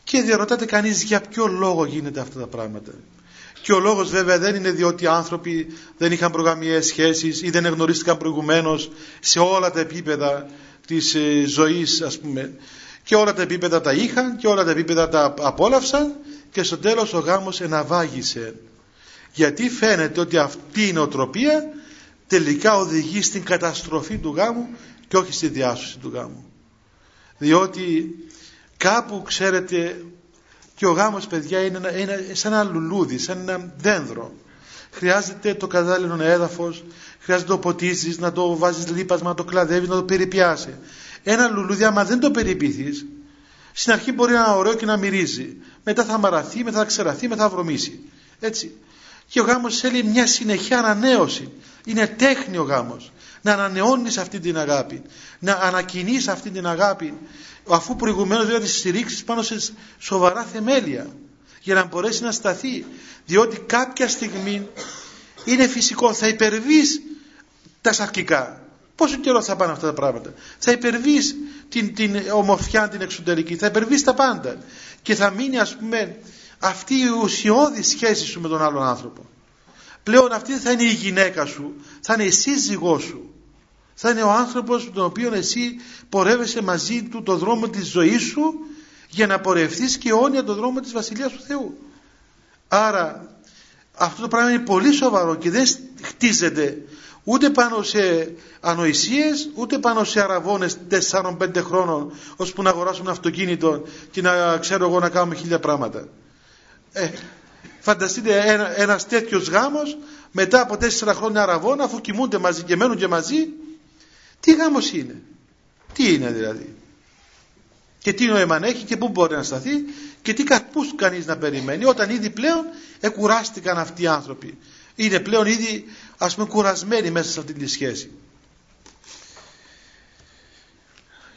Και διαρωτάται κανείς για ποιο λόγο γίνεται αυτά τα πράγματα. Και ο λόγος βέβαια δεν είναι διότι οι άνθρωποι δεν είχαν προγραμμιές σχέσεις ή δεν εγνωρίστηκαν προηγουμένως σε όλα τα επίπεδα της ε, ζωής ας πούμε. Και όλα τα επίπεδα τα είχαν και όλα τα επίπεδα τα απόλαυσαν και στο τέλος ο γάμος εναβάγησε γιατί φαίνεται ότι αυτή η νοοτροπία τελικά οδηγεί στην καταστροφή του γάμου και όχι στη διάσωση του γάμου. Διότι κάπου ξέρετε και ο γάμος παιδιά είναι, είναι σαν ένα λουλούδι, σαν ένα δένδρο. Χρειάζεται το κατάλληλο έδαφος χρειάζεται να το ποτίζεις, να το βάζεις λίπασμα, να το κλαδεύεις, να το περιπιάσει ένα λουλούδι άμα δεν το περιποιηθείς στην αρχή μπορεί να είναι ωραίο και να μυρίζει. Μετά θα μαραθεί, μετά θα ξεραθεί, μετά θα βρωμήσει έτσι. Και ο γάμος θέλει μια συνεχεία ανανέωση. Είναι τέχνη ο γάμος. Να ανανεώνεις αυτή την αγάπη. Να ανακοινείς αυτή την αγάπη. Αφού προηγουμένως δηλαδή τη στηρίξεις πάνω σε σοβαρά θεμέλια. Για να μπορέσει να σταθεί. Διότι κάποια στιγμή είναι φυσικό θα υπερβείς τα σαρκικά πόσο καιρό θα πάνε αυτά τα πράγματα. Θα υπερβείς την, την ομορφιά την εξωτερική. Θα υπερβείς τα πάντα. Και θα μείνει ας πούμε αυτή η ουσιώδη σχέση σου με τον άλλον άνθρωπο. Πλέον αυτή θα είναι η γυναίκα σου. Θα είναι η σύζυγός σου. Θα είναι ο άνθρωπος με τον οποίο εσύ πορεύεσαι μαζί του το δρόμο της ζωής σου για να πορευθείς και αιώνια το δρόμο της Βασιλείας του Θεού. Άρα αυτό το πράγμα είναι πολύ σοβαρό και δεν χτίζεται ούτε πάνω σε ανοησίες ούτε πάνω σε αραβώνες 4-5 χρόνων ώσπου να αγοράσουμε αυτοκίνητο και να ξέρω εγώ να κάνουμε χίλια πράγματα. Ε, φανταστείτε ένα, ένας τέτοιος γάμος μετά από 4 χρόνια αραβών αφού κοιμούνται μαζί και μένουν και μαζί τι γάμος είναι; Τι είναι δηλαδή; Και τι νόημα έχει και πού μπορεί να σταθεί και τι καρπούς κανείς να περιμένει όταν ήδη πλέον εκουράστηκαν αυτοί οι άνθρωποι. Είναι πλέον ήδη ας πούμε κουρασμένοι μέσα σε αυτή τη σχέση.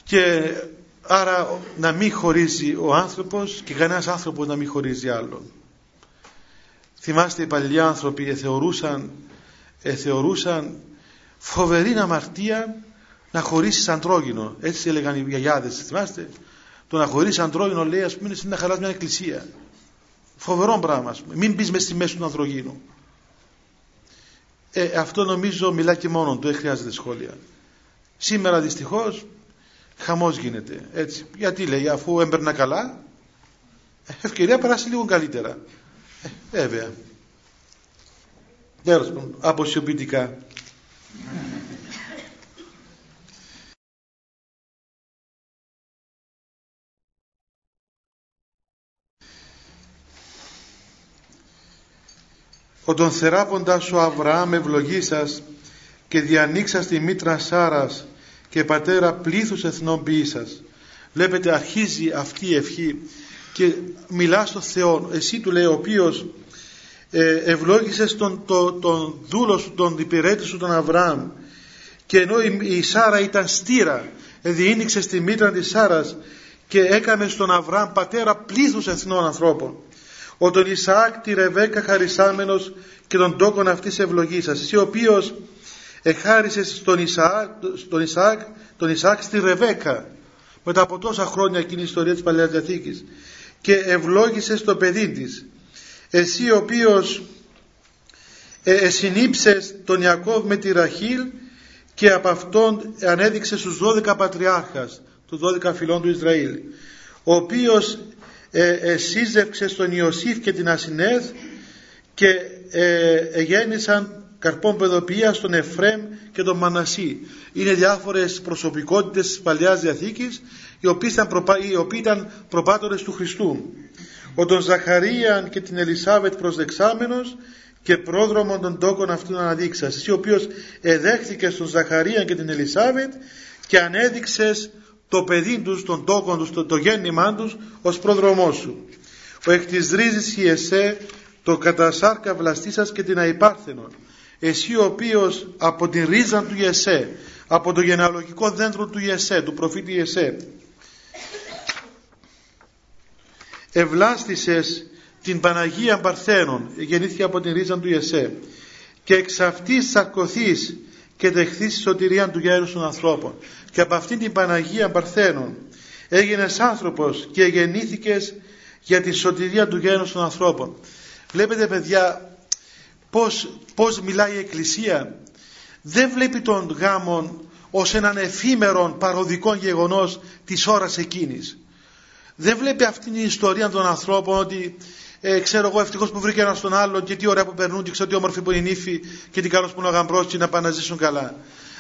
Και άρα να μην χωρίζει ο άνθρωπος και κανένας άνθρωπος να μην χωρίζει άλλον. Θυμάστε οι παλιοί άνθρωποι εθεωρούσαν, εθεωρούσαν φοβερή αμαρτία να χωρίσεις αντρόγινο. Έτσι έλεγαν οι γιαγιάδες, θυμάστε. Το να χωρίσεις αντρόγινο λέει, ας πούμε, είναι να χαλάσει μια εκκλησία. Φοβερό πράγμα, ας πούμε. Μην μπεις μες στη μέση του ανδρογίνου. Ε, αυτό νομίζω μιλά και μόνο του, δεν χρειάζεται σχόλια. Σήμερα δυστυχώς χαμός γίνεται. Έτσι. Γιατί λέει, αφού έμπαιρνα καλά, ε, ευκαιρία περάσει λίγο καλύτερα. Ε, βέβαια. Τέλος αποσιοποιητικά. Ο τον θεράποντας ο Αβραάμ ευλογήσας και διανοίξας τη μήτρα Σάρας και πατέρα πλήθους εθνών ποιήσας. Βλέπετε αρχίζει αυτή η ευχή και μιλά στο Θεό. Εσύ του λέει ο οποίος ε, ευλόγησες τον, τον, τον δούλο σου, τον υπηρέτη σου τον Αβραάμ και ενώ η, η Σάρα ήταν στήρα διήνυξε στη μήτρα της Σάρας και έκαμε στον Αβραάμ πατέρα πλήθους εθνών ανθρώπων ο τον Ισαάκ τη Ρεβέκα χαρισάμενος και τον τόκον αυτής ευλογήσας εσύ ο οποίος εχάρισες στον Ισαάκ, στον Ισαάκ, τον Ισαάκ στη Ρεβέκα μετά από τόσα χρόνια εκείνη η ιστορία της Παλαιάς Διαθήκης και ευλόγησες το παιδί της. Εσύ ο οποίος ε, εσυνήψες τον Ιακώβ με τη Ραχήλ και από αυτόν ανέδειξες στους 12 πατριάρχας τους 12 φιλών του Ισραήλ ο οποίος ε, ε, σύζευξε στον Ιωσήφ και την Ασινέδ και ε, γέννησαν καρπών παιδοποιίας στον Εφρέμ και τον Μανασί. Είναι διάφορες προσωπικότητες της Παλαιάς Διαθήκης οι οποίοι ήταν, προπα... οι οποίοι ήταν προπάτορες του Χριστού. Ο τον Ζαχαρίαν και την Ελισάβετ προσδεξάμενος και πρόδρομον των τόκων αυτού αναδείξας. Εσύ ο οποίος εδέχθηκες στον Ζαχαρίαν και την Ελισάβετ και ανέδειξες το παιδί τους, τον τόκο τους, το, το γέννημά τους ως πρόδρομό σου. Ο εκ της ρίζης εσέ, το κατασάρκα βλαστήσας και την αϊπάρθενον. Εσύ ο οποίος από την ρίζα του Ιεσέ, από το γενεαλογικό δέντρο του Ιεσέ, του προφήτη Ιεσέ, ευλάστησες την Παναγία Παρθένων, γεννήθηκε από την ρίζα του Ιεσέ, και εξ αυτής σαρκωθείς και δεχθείς τη σωτηρία του γέρους των ανθρώπων και από αυτήν την Παναγία Παρθένων έγινες άνθρωπος και γεννήθηκες για τη σωτηρία του γένους των ανθρώπων. Βλέπετε παιδιά πώς, πώς μιλάει η Εκκλησία. Δεν βλέπει τον γάμο ως έναν εφήμερο παροδικό γεγονός της ώρας εκείνης. Δεν βλέπει αυτήν την ιστορία των ανθρώπων ότι ε, ξέρω εγώ ευτυχώς που βρήκε ένα τον άλλο και τι ωραία που περνούν και ξέρω τι όμορφη που είναι η νύφη και τι καλός που είναι ο γαμπρός και να πάνε να ζήσουν καλά.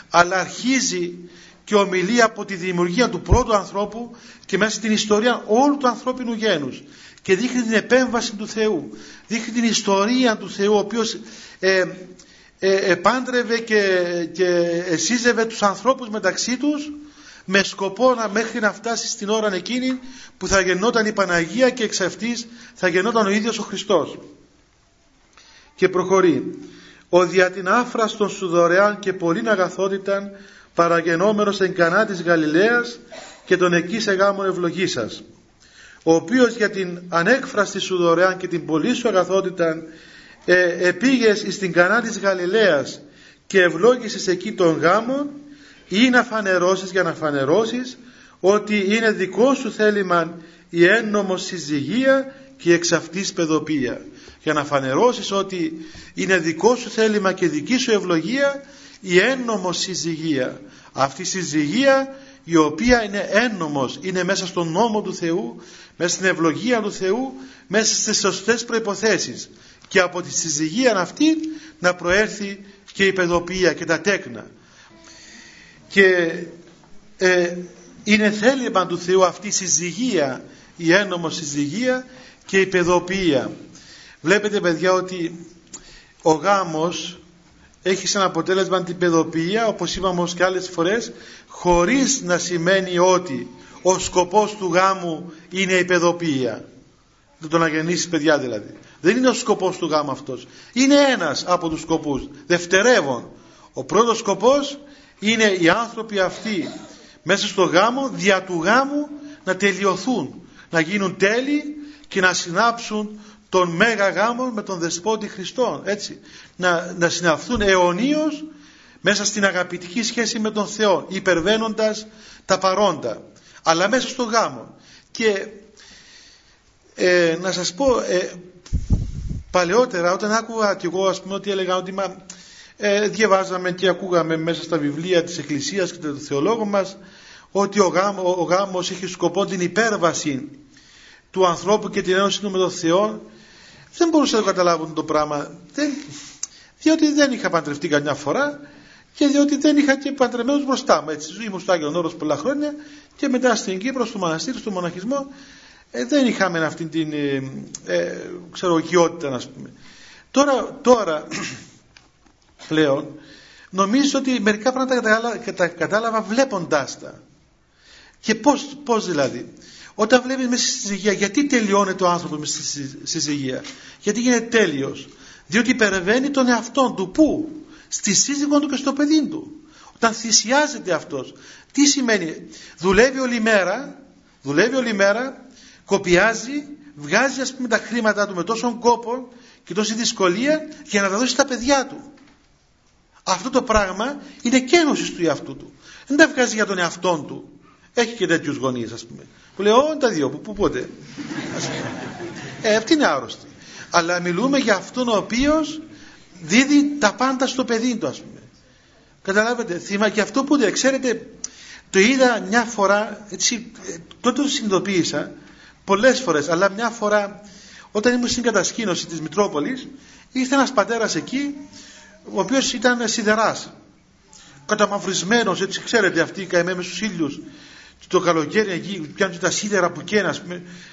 Αλλά αρχίζει και ομιλεί από τη δημιουργία του πρώτου ανθρώπου και μέσα στην ιστορία όλου του ανθρώπινου γένους και δείχνει την επέμβαση του Θεού δείχνει την ιστορία του Θεού ο οποίος ε, ε, επάντρευε και, και εσύζευε τους ανθρώπους μεταξύ τους με σκοπό να μέχρι να φτάσει στην ώρα εκείνη που θα γεννόταν η Παναγία και εξ αυτής θα γεννόταν ο ίδιος ο Χριστός. Και προχωρεί. Ο δια την άφραστον σου δωρεάν και πολύ αγαθότητα παραγενόμενος εν κανά της Γαλιλαίας και τον εκεί σε γάμον ευλογήσας ο οποίος για την ανέκφραστη σου δωρεάν και την πολύ σου αγαθότητα ε, επήγες στην κανά της Γαλιλαίας και ευλόγησες εκεί τον γάμο ή να φανερώσεις για να φανερώσεις ότι είναι δικό σου θέλημα η έννομος συζυγία και η εξ αυτής παιδοπία για να φανερώσεις ότι είναι δικό σου θέλημα και δική σου ευλογία η έννομος συζυγία. Αυτή η συζυγία η οποία είναι έννομος είναι μέσα στον νόμο του Θεού μέσα στην ευλογία του Θεού μέσα στις σωστές προϋποθέσεις. Και από τη συζυγία αυτή να προέρθει και η παιδοποιία και τα τέκνα και ε, είναι θέλημα του Θεού αυτή η συζυγία η ένομος συζυγία και η παιδοποιία. Βλέπετε παιδιά ότι ο γάμος έχει σαν αποτέλεσμα την παιδοποιία όπως είπαμε και άλλες φορές χωρίς να σημαίνει ότι ο σκοπός του γάμου είναι η παιδοποιία. Το να γεννήσει παιδιά δηλαδή. Δεν είναι ο σκοπός του γάμου αυτός. Είναι ένας από τους σκοπούς. Δευτερεύον. Ο πρώτος σκοπός είναι οι άνθρωποι αυτοί μέσα στο γάμο δια του γάμου να τελειωθούν να γίνουν τέλειοι και να συνάψουν τον Μέγα Γάμο με τον Δεσπότη Χριστόν έτσι. Να, να συναυθούν αιωνίως μέσα στην αγαπητική σχέση με τον Θεό υπερβαίνοντας τα παρόντα αλλά μέσα στο γάμο. Και ε, να σας πω ε, παλαιότερα όταν άκουγα και εγώ ας πούμε ότι έλεγα ότι μα, ε, διαβάζαμε και ακούγαμε μέσα στα βιβλία της Εκκλησίας και των θεολόγων μας ότι ο, γάμο, ο γάμος έχει σκοπό την υπέρβαση του ανθρώπου και την ένωση του με τον Θεό δεν μπορούσα να καταλάβουν το πράγμα. Δεν, διότι δεν είχα παντρευτεί καμιά φορά και διότι δεν είχα και παντρεμένους μπροστά μου έτσι, ήμουν στο Άγιον Όρος πολλά χρόνια και μετά στην Κύπρο, στο μοναστήρι, στο μοναχισμό ε, δεν είχαμε αυτή την ε, ε, ξέρω, οικειότητα να πούμε. Τώρα, τώρα πλέον νομίζω ότι μερικά πράγματα τα κατάλαβα βλέποντάς τα. Και πώς, πώς δηλαδή. Όταν βλέπεις μέσα στη συζυγία, γιατί τελειώνει ο άνθρωπος μέσα στη συζυγία; Γιατί γίνεται τέλειος; Διότι υπερβαίνει τον εαυτό του. Πού; Στη σύζυγό του και στο παιδί του. Όταν θυσιάζεται αυτός. Τι σημαίνει; Δουλεύει όλη μέρα, δουλεύει όλη μέρα, κοπιάζει, βγάζει ας πούμε τα χρήματά του με τόσο κόπο και τόση δυσκολία για να τα δώσει στα παιδιά του. Αυτό το πράγμα είναι κένωσης του εαυτού του. Δεν τα βγάζει για τον εαυτό του. Έχει και τέτοιους γονείς, ας πούμε. Που λέει, Ω, τα δύο, που, που πότε. ε, αυτή είναι άρρωστη. Αλλά μιλούμε για αυτόν ο οποίος δίδει τα πάντα στο παιδί του, ας πούμε. Καταλάβετε, θύμα και αυτό που δεν ξέρετε, το είδα μια φορά, έτσι, τότε το συνειδητοποίησα πολλές φορές, αλλά μια φορά όταν ήμουν στην κατασκήνωση της Μητρόπολης, ήρθε ένας πατέρας εκεί, ο οποίος ήταν σιδεράς, καταμαυρισμένος, έτσι ξέρετε αυτοί οι καημένοι με στους ήλιους, το καλοκαίρι εκεί πιάνουν τα σίδερα που καίνα,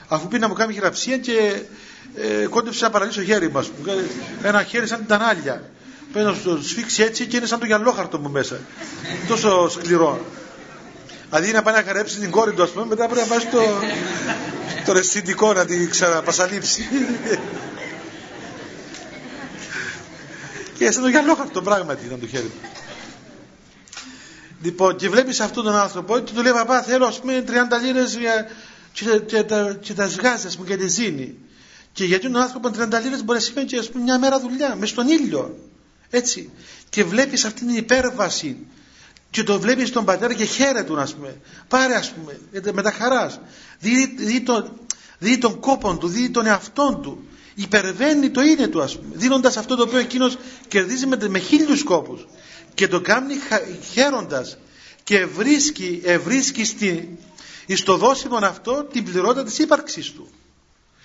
αφού πήγα να μου κάνει χειραψία και ε, κόντεψε να παραλύσω χέρι μας, ένα χέρι σαν την τανάλια. Παίρνω στο σφίξει έτσι και είναι σαν το γυαλόχαρτο μου μέσα. Τόσο σκληρό. Αντί να πάει να καρέψει την κόρη του, ας πούμε, μετά πρέπει να πάει στο, το ρεστιντικό να την ξαναπασαλείψει. Και σαν το γυαλόχαρτο πράγματι ήταν το χέρι του. Λοιπόν, και βλέπεις αυτόν τον άνθρωπο και του λέει Παπά, θέλω ας πούμε 30 λίρες και, και, τα, και τα σγάζει, ας πούμε, και τη ζήνη. Και γιατί τον άνθρωπο 30 λίρες μπορεί να σημαίνει και ας πούμε, μια μέρα δουλειά, μες στον ήλιο. Έτσι. Και βλέπεις αυτή την υπέρβαση και το βλέπεις στον πατέρα και χαίρεται, ας πούμε. Πάρε, ας πούμε, με τα χαράς. Δίδει, δίδει, τον, δίδει τον κόπο του, δίδει τον εαυτό του. Υπερβαίνει το είναι του, ας πούμε. Δίνοντας αυτό το οποίο εκείνος κερδίζει με, με χίλιους κόπου και το κάνει χαίροντας και βρίσκει, ευρίσκει στη, στο δόσιμο αυτό την πληρότητα της ύπαρξής του.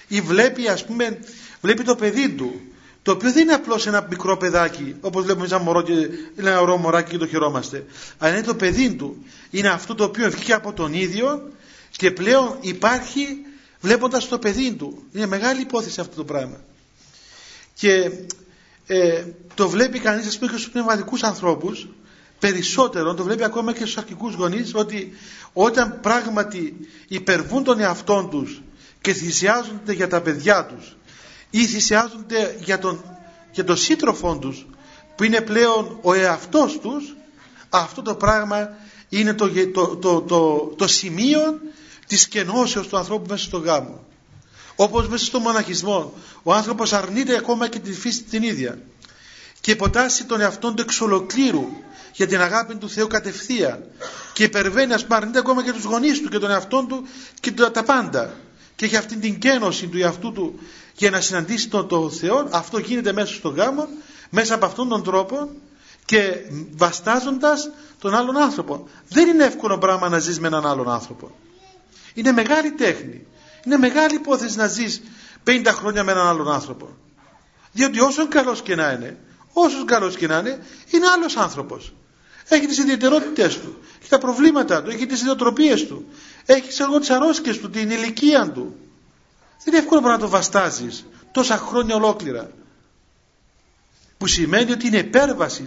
Ή βλέπει ας πούμε βλέπει το παιδί του το οποίο δεν είναι απλώς ένα μικρό παιδάκι όπως βλέπουμε ένα μωρό και ένα ωραίο μωράκι και το χαιρόμαστε αλλά είναι το παιδί του. Είναι αυτό το οποίο βγήκε από τον ίδιο και πλέον υπάρχει βλέποντας το παιδί του. Είναι μεγάλη υπόθεση αυτό το πράγμα. Και ε, το βλέπει κανείς ας πούμε και στους πνευματικούς ανθρώπους περισσότερο το βλέπει ακόμα και στους αρχικούς γονείς ότι όταν πράγματι υπερβούν τον εαυτόν τους και θυσιάζονται για τα παιδιά τους ή θυσιάζονται για τον, για τον σύντροφό τους που είναι πλέον ο εαυτός τους αυτό το πράγμα είναι το, το, το, το, το σημείο της κενώσεως του ανθρώπου μέσα στο γάμο. Όπως μέσα στο μοναχισμό ο άνθρωπος αρνείται ακόμα και τη φύση την ίδια και υποτάσσει τον εαυτόν του εξ ολοκλήρου για την αγάπη του Θεού κατευθείαν και υπερβαίνει ας πούμε αρνείται ακόμα και τους γονείς του και τον εαυτόν του και τα πάντα. Και έχει αυτή την κένωση του εαυτού του για να συναντήσει τον, τον Θεό. Αυτό γίνεται μέσα στο γάμο μέσα από αυτόν τον τρόπο και βαστάζοντας τον άλλον άνθρωπο. Δεν είναι εύκολο πράγμα να ζεις με έναν άλλον άνθρωπο είναι μεγάλη τέχνη. Είναι μεγάλη υπόθεση να ζεις 50 χρόνια με έναν άλλον άνθρωπο. Διότι όσο καλός και να είναι όσος καλός και να είναι είναι άλλος άνθρωπος. Έχει τις ιδιαιτερότητες του έχει τα προβλήματα του, έχει τις ιδιοτροπίες του έχει ξέρω τις αρρώσκες του, την ηλικία του. Δεν είναι εύκολο να το βαστάζεις τόσα χρόνια ολόκληρα. Που σημαίνει ότι είναι υπέρβαση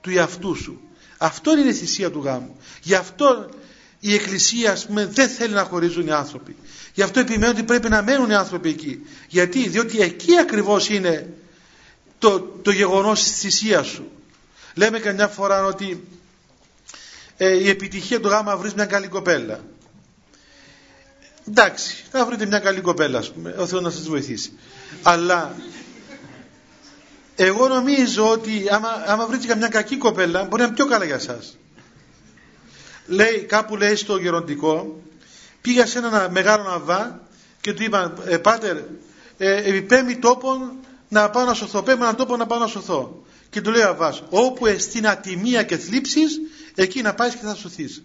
του εαυτού σου. Αυτό είναι η θυσία του γάμου. Γι' αυτό η Εκκλησία ας πούμε, δεν θέλει να χωρίζουν οι άνθρωποι. Γι' αυτό επιμένει ότι πρέπει να μένουν οι άνθρωποι εκεί. Γιατί; Διότι εκεί ακριβώς είναι το, το γεγονός της θυσίας σου. Λέμε καμιά φορά ότι ε, η επιτυχία του γάμα βρεις μια καλή κοπέλα. Εντάξει θα βρείτε μια καλή κοπέλα ας πούμε. Ο Θεός να σας βοηθήσει. Αλλά εγώ νομίζω ότι άμα, άμα βρείτε καμιά κακή κοπέλα μπορεί να είναι πιο καλά για σας λέει, κάπου λέει στο γεροντικό πήγα σε ένα μεγάλο ναβά και του είπα ε, πάτερ ε, επιπέμπει τόπον να πάω να σωθώ πέμπει έναν τόπο να πάω να σωθώ και του λέει ο Αβάς όπου εστίν ατιμία και θλίψεις εκεί να πάεις και θα σωθείς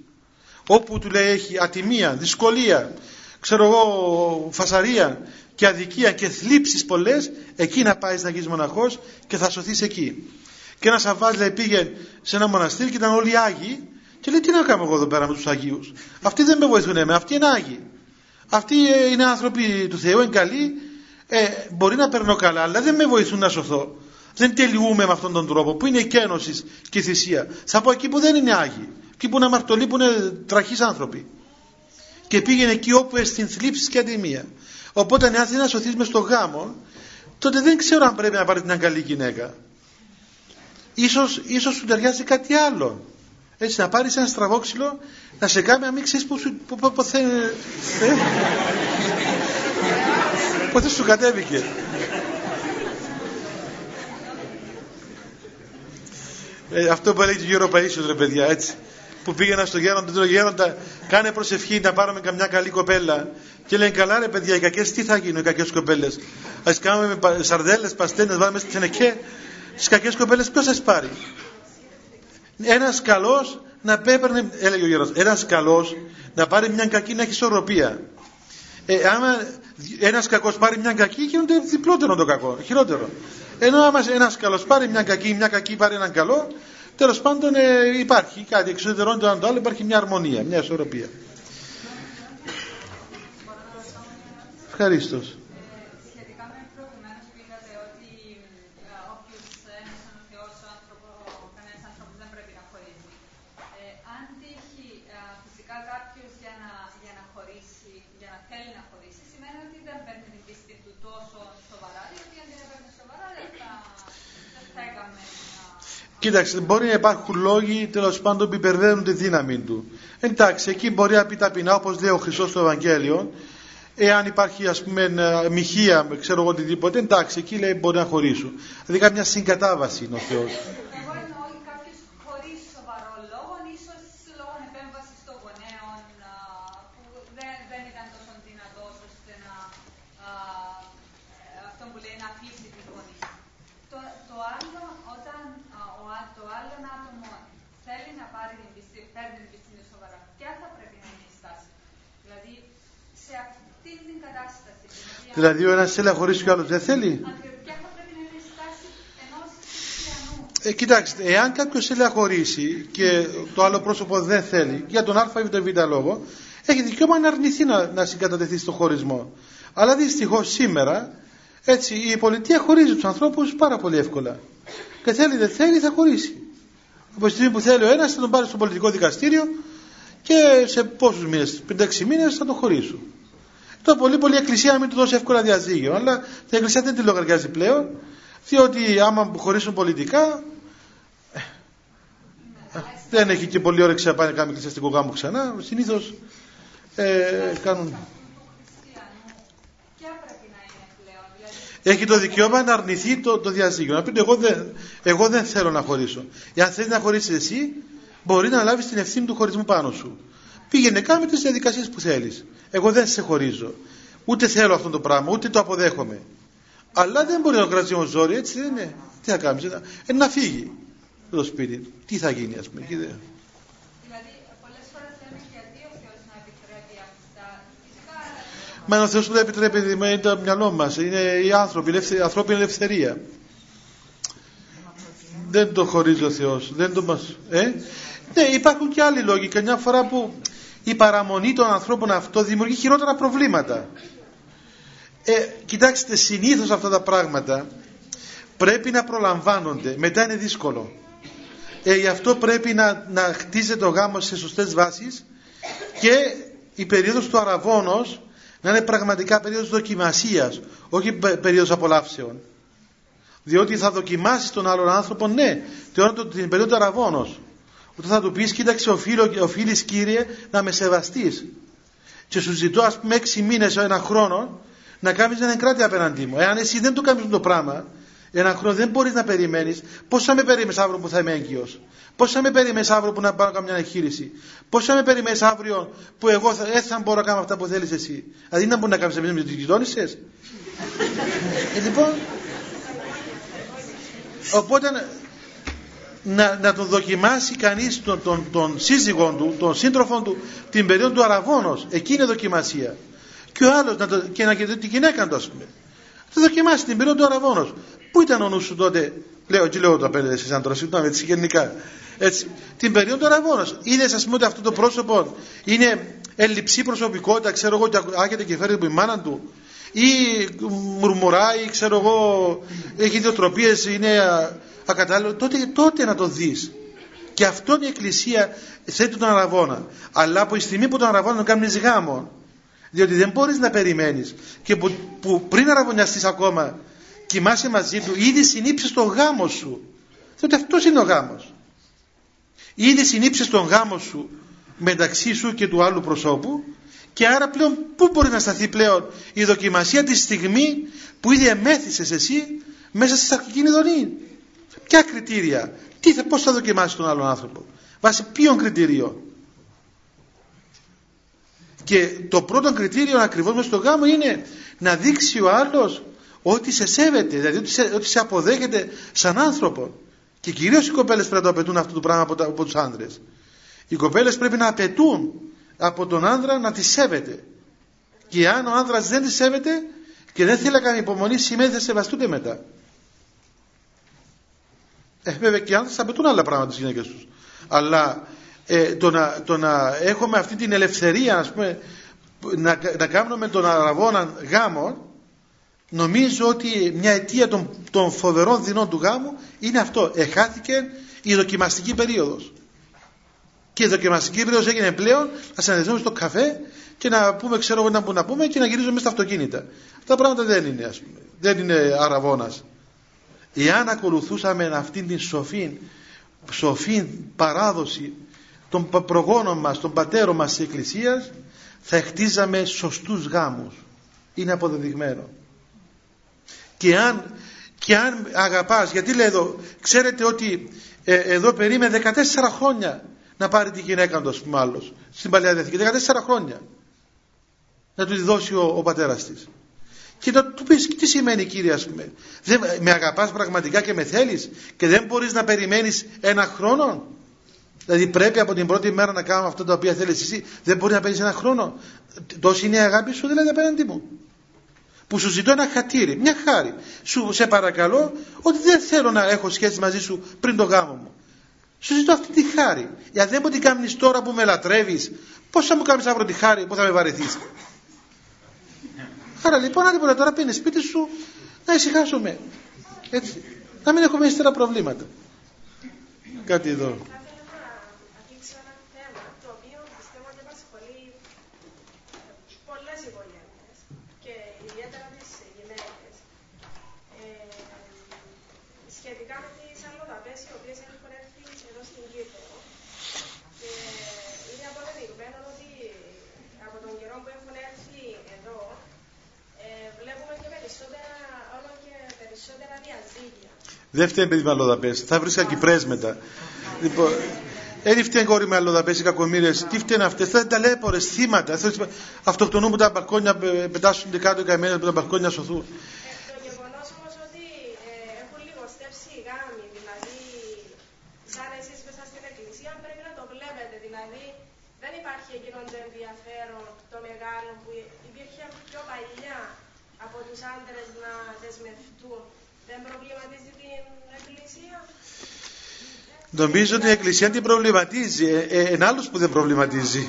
όπου του λέει έχει ατιμία, δυσκολία ξέρω εγώ φασαρία και αδικία και θλίψεις πολλές εκεί να πάεις να γίνεις μοναχός και θα σωθείς εκεί και ένας Αβάς λέει πήγε σε ένα μοναστήρι και ήταν όλοι Άγιοι και λέει τι να κάνω εγώ εδώ πέρα με τους Αγίους; Αυτοί δεν με βοηθούν εμένα, αυτοί είναι Άγιοι. Αυτοί ε, είναι άνθρωποι του Θεού, είναι καλοί ε, μπορεί να παίρνω καλά αλλά δεν με βοηθούν να σωθώ. Δεν τελειούμε με αυτόν τον τρόπο που είναι η κένωση και η θυσία. Θα πω εκεί που δεν είναι Άγιοι. Εκεί που είναι αμαρτωλοί που είναι τραχείς άνθρωποι. Και πήγαινε εκεί όπου στην θλίψης και αντιμία. Οπότε αν θέλει να σωθείς μες στο γάμο τότε δεν ξέρω αν πρέπει να πάρεις μια καλή γυναίκα. Ίσως, ίσως σου ταιριάζει κάτι άλλο έτσι να πάρεις ένα στραβόξυλο να σε κάνει να μην ξέρεις που, σου, που, που, πότε σου κατέβηκε ε, αυτό που έλεγε ο Γιώργος Παΐσιος ρε παιδιά έτσι που πήγαινα στο γέροντα, τον γέροντα, κάνε προσευχή να πάρουμε καμιά καλή κοπέλα. Και λένε καλά ρε παιδιά, οι κακές τι θα γίνουν οι κακές κοπέλες. Ας κάνουμε με σαρδέλες, παστένες, βάλουμε στη τσενεκέ. Στις κακές κοπέλες ποιος θα πάρει; Ένας καλός να παίρνει, έλεγε ο γέρος, ένας καλός να πάρει μια κακή να έχει ισορροπία. Ε, άμα ένας κακός πάρει μια κακή γίνονται διπλότερο το κακό, χειρότερο. Ενώ άμα ένας καλός πάρει μια κακή, μια κακή πάρει έναν καλό, τέλος πάντων ε, υπάρχει κάτι εξωτερών το ένα το άλλο, υπάρχει μια αρμονία, μια ισορροπία. Ευχαριστώ. Κοίταξε, μπορεί να υπάρχουν λόγοι τέλος πάντων που υπερβαίνουν τη δύναμη του. Εντάξει, εκεί μπορεί να πει ταπεινά, όπως λέει ο Χριστός στο Ευαγγέλιο, εάν υπάρχει ας πούμε μοιχεία, ξέρω εγώ οτιδήποτε, εντάξει, εκεί λέει μπορεί να χωρίσουν. Δηλαδή κάποια συγκατάβαση είναι ο Θεός. Δηλαδή ο ένας θέλει να χωρίσει και ο άλλος δεν θέλει. Ποια θα πρέπει να είναι η στάση ενός χριστιανού. Ε, κοιτάξτε, εάν κάποιος θέλει να χωρίσει και το άλλο πρόσωπο δεν θέλει, για τον Α ή τον Β λόγο, έχει δικαίωμα να αρνηθεί να, να συγκατατεθεί στο χωρισμό. Αλλά δυστυχώς σήμερα, έτσι, η πολιτεία χωρίζει τους ανθρώπους πάρα πολύ εύκολα. Και θέλει δεν θέλει, θα χωρίσει. Από τη στιγμή που θέλει ο ένας, θα τον πάρει στο πολιτικό δικαστήριο και σε πόσους μήνες, 5-6 μήνες θα τον χωρίσουν. Το πολύ πολύ η Εκκλησία μην του δώσει εύκολα διαζύγιο. Αλλά η Εκκλησία δεν τη λογαριάζει πλέον, διότι άμα χωρίσουν πολιτικά, ε, δεν έχει και πολύ όρεξη να πάει να κάνει εκκλησιαστικό γάμο ξανά. Συνήθως ε, κάνουν. Ποια πρέπει να είναι πλέον. Δηλαδή, Έχει το δικαίωμα να αρνηθεί το, το διαζύγιο. Να πει εγώ δεν, εγώ δεν θέλω να χωρίσω. Εάν θέλεις να χωρίσεις εσύ, μπορεί να λάβεις την ευθύνη του χωρισμού πάνω σου. Πήγαινε κάμε τις διαδικασίες που θέλεις. Εγώ δεν σε χωρίζω. Ούτε θέλω αυτό το πράγμα, ούτε το αποδέχομαι. Αλλά δεν μπορεί να το κρατήσει ο ζόρι, έτσι δεν είναι. Τι θα κάνεις, ε, να φύγει το σπίτι. Τι θα γίνει, ας πούμε. εκεί δεν- δηλαδή πολλές φορές λέμε γιατί ο Θεός να επιτρέπει αυτά; Φυσικά, Μα ο Θεός που δεν επιτρέπει δηλαδή, είναι το μυαλό μας, είναι οι άνθρωποι, η ελευθε- ανθρώπινη ελευθερία. Δεν το χωρίζει ο Θεός, δεν το μας... Ε; Ναι, υπάρχουν και άλλοι λόγοι, καμιά φορά που η παραμονή των ανθρώπων αυτό δημιουργεί χειρότερα προβλήματα. Ε, κοιτάξτε, συνήθως αυτά τα πράγματα πρέπει να προλαμβάνονται, μετά είναι δύσκολο. Ε, γι' αυτό πρέπει να, να χτίζεται ο γάμος σε σωστές βάσεις και η περίοδος του αραβώνος να είναι πραγματικά περίοδος δοκιμασίας, όχι πε- περίοδος απολαύσεων. Διότι θα δοκιμάσει τον άλλον άνθρωπο, ναι, την, ώρα του- την περίοδο του αραβώνος. Όταν θα του πεις, κοίταξε, οφείλω, οφείλεις κύριε να με σεβαστείς. Και σου ζητώ, ας πούμε, έξι μήνες, ένα χρόνο, να κάνεις ένα κράτη απέναντί μου. Εάν εσύ δεν το κάνεις το πράγμα, ένα χρόνο δεν μπορείς να περιμένεις, πώς θα με περιμένεις αύριο που θα είμαι έγκυος; Πώς θα με περιμένεις αύριο που να πάρω καμιά εγχείρηση; Πώς θα με περιμένεις αύριο που εγώ θα, έτσι θα μπορώ να κάνω αυτά που θέλεις εσύ; Δηλαδή να μπορεί να κάνεις εμείς με τις γειτόνισσες; ε, λοιπόν, οπότε να, να τον δοκιμάσει κανείς τον, τον, τον σύζυγό του, τον σύντροφο του την περίοδο του αραβώνος. Εκεί είναι δοκιμασία. Και ο άλλος να το, και να και τη γυναίκα του ας πούμε. Θα δοκιμάσει την περίοδο του αραβώνος. Πού ήταν ο νους σου τότε, λέω και λέω το απέναντι εσείς άντρας, συγγνώμη έτσι γενικά. Έτσι, την περίοδο του αραβώνος. Είδες ας πούμε ότι αυτό το πρόσωπο είναι ελλειψή προσωπικότητα, ξέρω εγώ, και άγεται και φέρει από η μάνα του ή μουρμουράει, ξέρω εγώ, έχει ιδιοτροπίες, είναι α- ακατάλληλο, τότε, τότε να το δεις. Και αυτό η Εκκλησία θέτει τον αραβόνα. Αλλά από τη στιγμή που τον αραβόνα τον κάνεις γάμο, διότι δεν μπορείς να περιμένεις και που, που πριν αραβωνιαστείς ακόμα κοιμάσαι μαζί του, ήδη συνήψεις τον γάμο σου. Διότι αυτός είναι ο γάμος. Ήδη συνήψεις τον γάμο σου μεταξύ σου και του άλλου προσώπου και άρα πλέον πού μπορεί να σταθεί πλέον η δοκιμασία τη στιγμή που ήδη εμέθησες εσύ μέσα στη σαρκική ειδονή. Ποια κριτήρια, τι θα, πώς θα δοκιμάσεις τον άλλον άνθρωπο, βάσει ποιον κριτήριο. Και το πρώτο κριτήριο ακριβώς μέσα στο γάμο είναι να δείξει ο άλλος ότι σε σέβεται, δηλαδή ότι σε, ότι σε αποδέχεται σαν άνθρωπο. Και κυρίως οι κοπέλες πρέπει να το απαιτούν αυτό το πράγμα από, τα, από τους άντρες. Οι κοπέλες πρέπει να απαιτούν από τον άνδρα να τη σέβεται. Και αν ο άνδρας δεν τη σέβεται και δεν θέλει να κάνει υπομονή, σημαίνει θα σεβαστούνται μετά. Ε, βέβαια και οι άνδρες απαιτούν άλλα πράγματα τις γυναίκες τους. Αλλά ε, το, να, το να έχουμε αυτή την ελευθερία, ας πούμε, να, να κάνουμε τον αραβόνα γάμο, νομίζω ότι μια αιτία των, των φοβερών δεινών του γάμου είναι αυτό. Εχάθηκε η δοκιμαστική περίοδος. Και η δοκιμαστική περίοδος έγινε πλέον να συναντηθούμε στο καφέ και να πούμε, ξέρω εγώ, να, που να πούμε και να γυρίζουμε στα αυτοκίνητα. Αυτά τα πράγματα δεν είναι, ας πούμε. Δεν είναι αραβώνας. Εάν ακολουθούσαμε αυτήν την σοφή, σοφή παράδοση των προγόνων μας, των πατέρων μας της Εκκλησίας, θα χτίζαμε σωστούς γάμους. Είναι αποδεδειγμένο. Και αν, και αν αγαπάς, γιατί λέει εδώ, ξέρετε ότι ε, εδώ περίμενε 14 χρόνια να πάρει τη γυναίκα του, ας πούμε, άλλος, στην Παλαιά Διαθήκη. 14 χρόνια. Να του τη δώσει ο, ο πατέρας της. Και να του πεις, τι σημαίνει κύριε, ας πούμε. Δεν, με αγαπάς πραγματικά και με θέλεις και δεν μπορείς να περιμένεις ένα χρόνο. Δηλαδή πρέπει από την πρώτη μέρα να κάνουμε αυτό το οποίο θέλεις εσύ. Δεν μπορεί να παίζεις ένα χρόνο. Τόση είναι η αγάπη σου δηλαδή απέναντί μου. Που σου ζητώ ένα χατήρι, μια χάρη. Σου σε παρακαλώ ότι δεν θέλω να έχω σχέση μαζί σου πριν το γάμο μου. Σου ζητώ αυτή τη χάρη. Γιατί δεν μου την κάνεις τώρα που με λατρεύεις, πώς θα μου κάνεις αύριο τη χάρη που θα με βαρεθείς; Άρα λοιπόν, αν τώρα πίνεις σπίτι σου, να ησυχάσουμε. Έτσι. Να μην έχουμε ύστερα προβλήματα. Κάτι εδώ. Δεν φταίνει παιδί με αλλοδαπές. Θα βρεις κακυπρέ μετά. Λοιπόν, δεν φταίνει κόρη με αλλοδαπές ή κακομίρε. Τι φταίνει αυτέ. Θα τα ταλέπορε, θύματα. Αυτοκτονούν που τα μπαλκόνια πετάσσονται κάτω οι καημένε που τα μπαλκόνια σωθούν. Νομίζω ότι η Εκκλησία την προβληματίζει. Ε, ε, ένα άλλο που δεν προβληματίζει.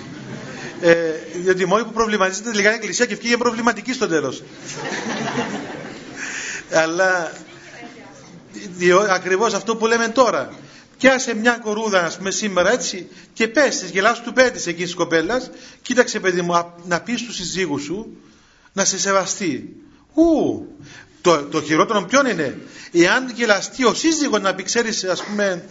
Ε, διότι μόνοι που προβληματίζεται τελικά η Εκκλησία και βγήκε προβληματική στο τέλος. Αλλά ακριβώς αυτό που λέμε τώρα. Πιάσε μια κορούδα, ας πούμε, σήμερα έτσι και πες της, γελάς του πέτη εκεί της κοπέλας, κοίταξε παιδί μου, να πεις στους συζύγους σου να σε σεβαστεί. Ου, το, το χειρότερο ποιον είναι, εάν γελαστεί ο σύζυγος να πει, ξέρεις, ας πούμε,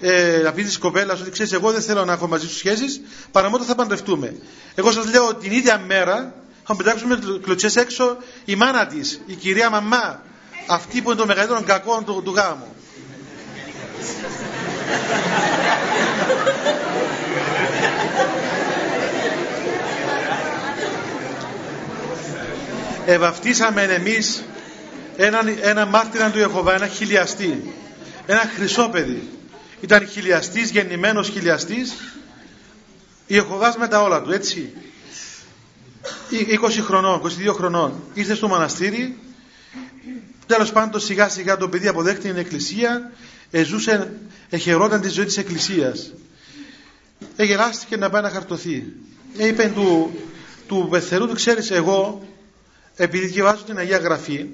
ε, να πεις της κοπέλας ότι ξέρεις, εγώ δεν θέλω να έχω μαζί σου σχέσεις, παρά μόνο θα παντρευτούμε. Εγώ σας λέω την ίδια μέρα θα πετάξουμε κλωτσέ έξω η μάνα της, η κυρία μαμά, αυτή που είναι το μεγαλύτερο κακό του, του γάμου. Εβαφτίσαμε εμείς ένα, ένα μάρτυρα του Ιεχωβά, ένα χιλιαστή, ένα χρυσό παιδί. Ήταν χιλιαστής, γεννημένος χιλιαστής. Ιεχωβάς με τα όλα του έτσι. 20 χρονών, 22 χρονών ήρθε στο μοναστήρι. Τέλος πάντων σιγά σιγά το παιδί αποδέχτηκε την εκκλησία. Εζούσε, εχαιρόταν τη ζωή της εκκλησίας. Εγελάστηκε να πάει να χαρτοθεί ε, είπε του, του πεθερού του ξέρεις εγώ επειδή διαβάζω την Αγία Γραφή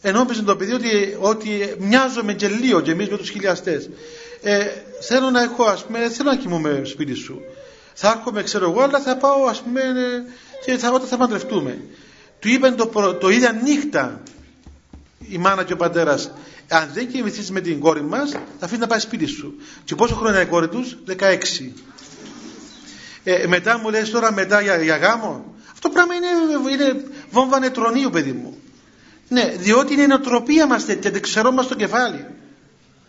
ενώπιζε το παιδί ότι, ότι μοιάζομαι και λίγο και εμείς με τους χιλιαστές ε, θέλω να έχω, ας πούμε, θέλω να κοιμούμε σπίτι σου. Θα έρχομαι, ξέρω εγώ, αλλά θα πάω, ας πούμε, και θα, όταν θα παντρευτούμε. Του είπαν το, το ίδια νύχτα η μάνα και ο πατέρας, αν δεν κοιμηθείς με την κόρη μας, θα αφήσεις να πάει σπίτι σου. Και πόσο χρόνο είναι η κόρη τους, 16. Ε, μετά μου λες τώρα μετά για, για γάμο; Αυτό πράγμα είναι, είναι βόμβα νετρονίου, παιδί μου. Ναι, διότι είναι η νοοτροπία μας τέτοια, δεν ξερόμαστε στο κεφάλι.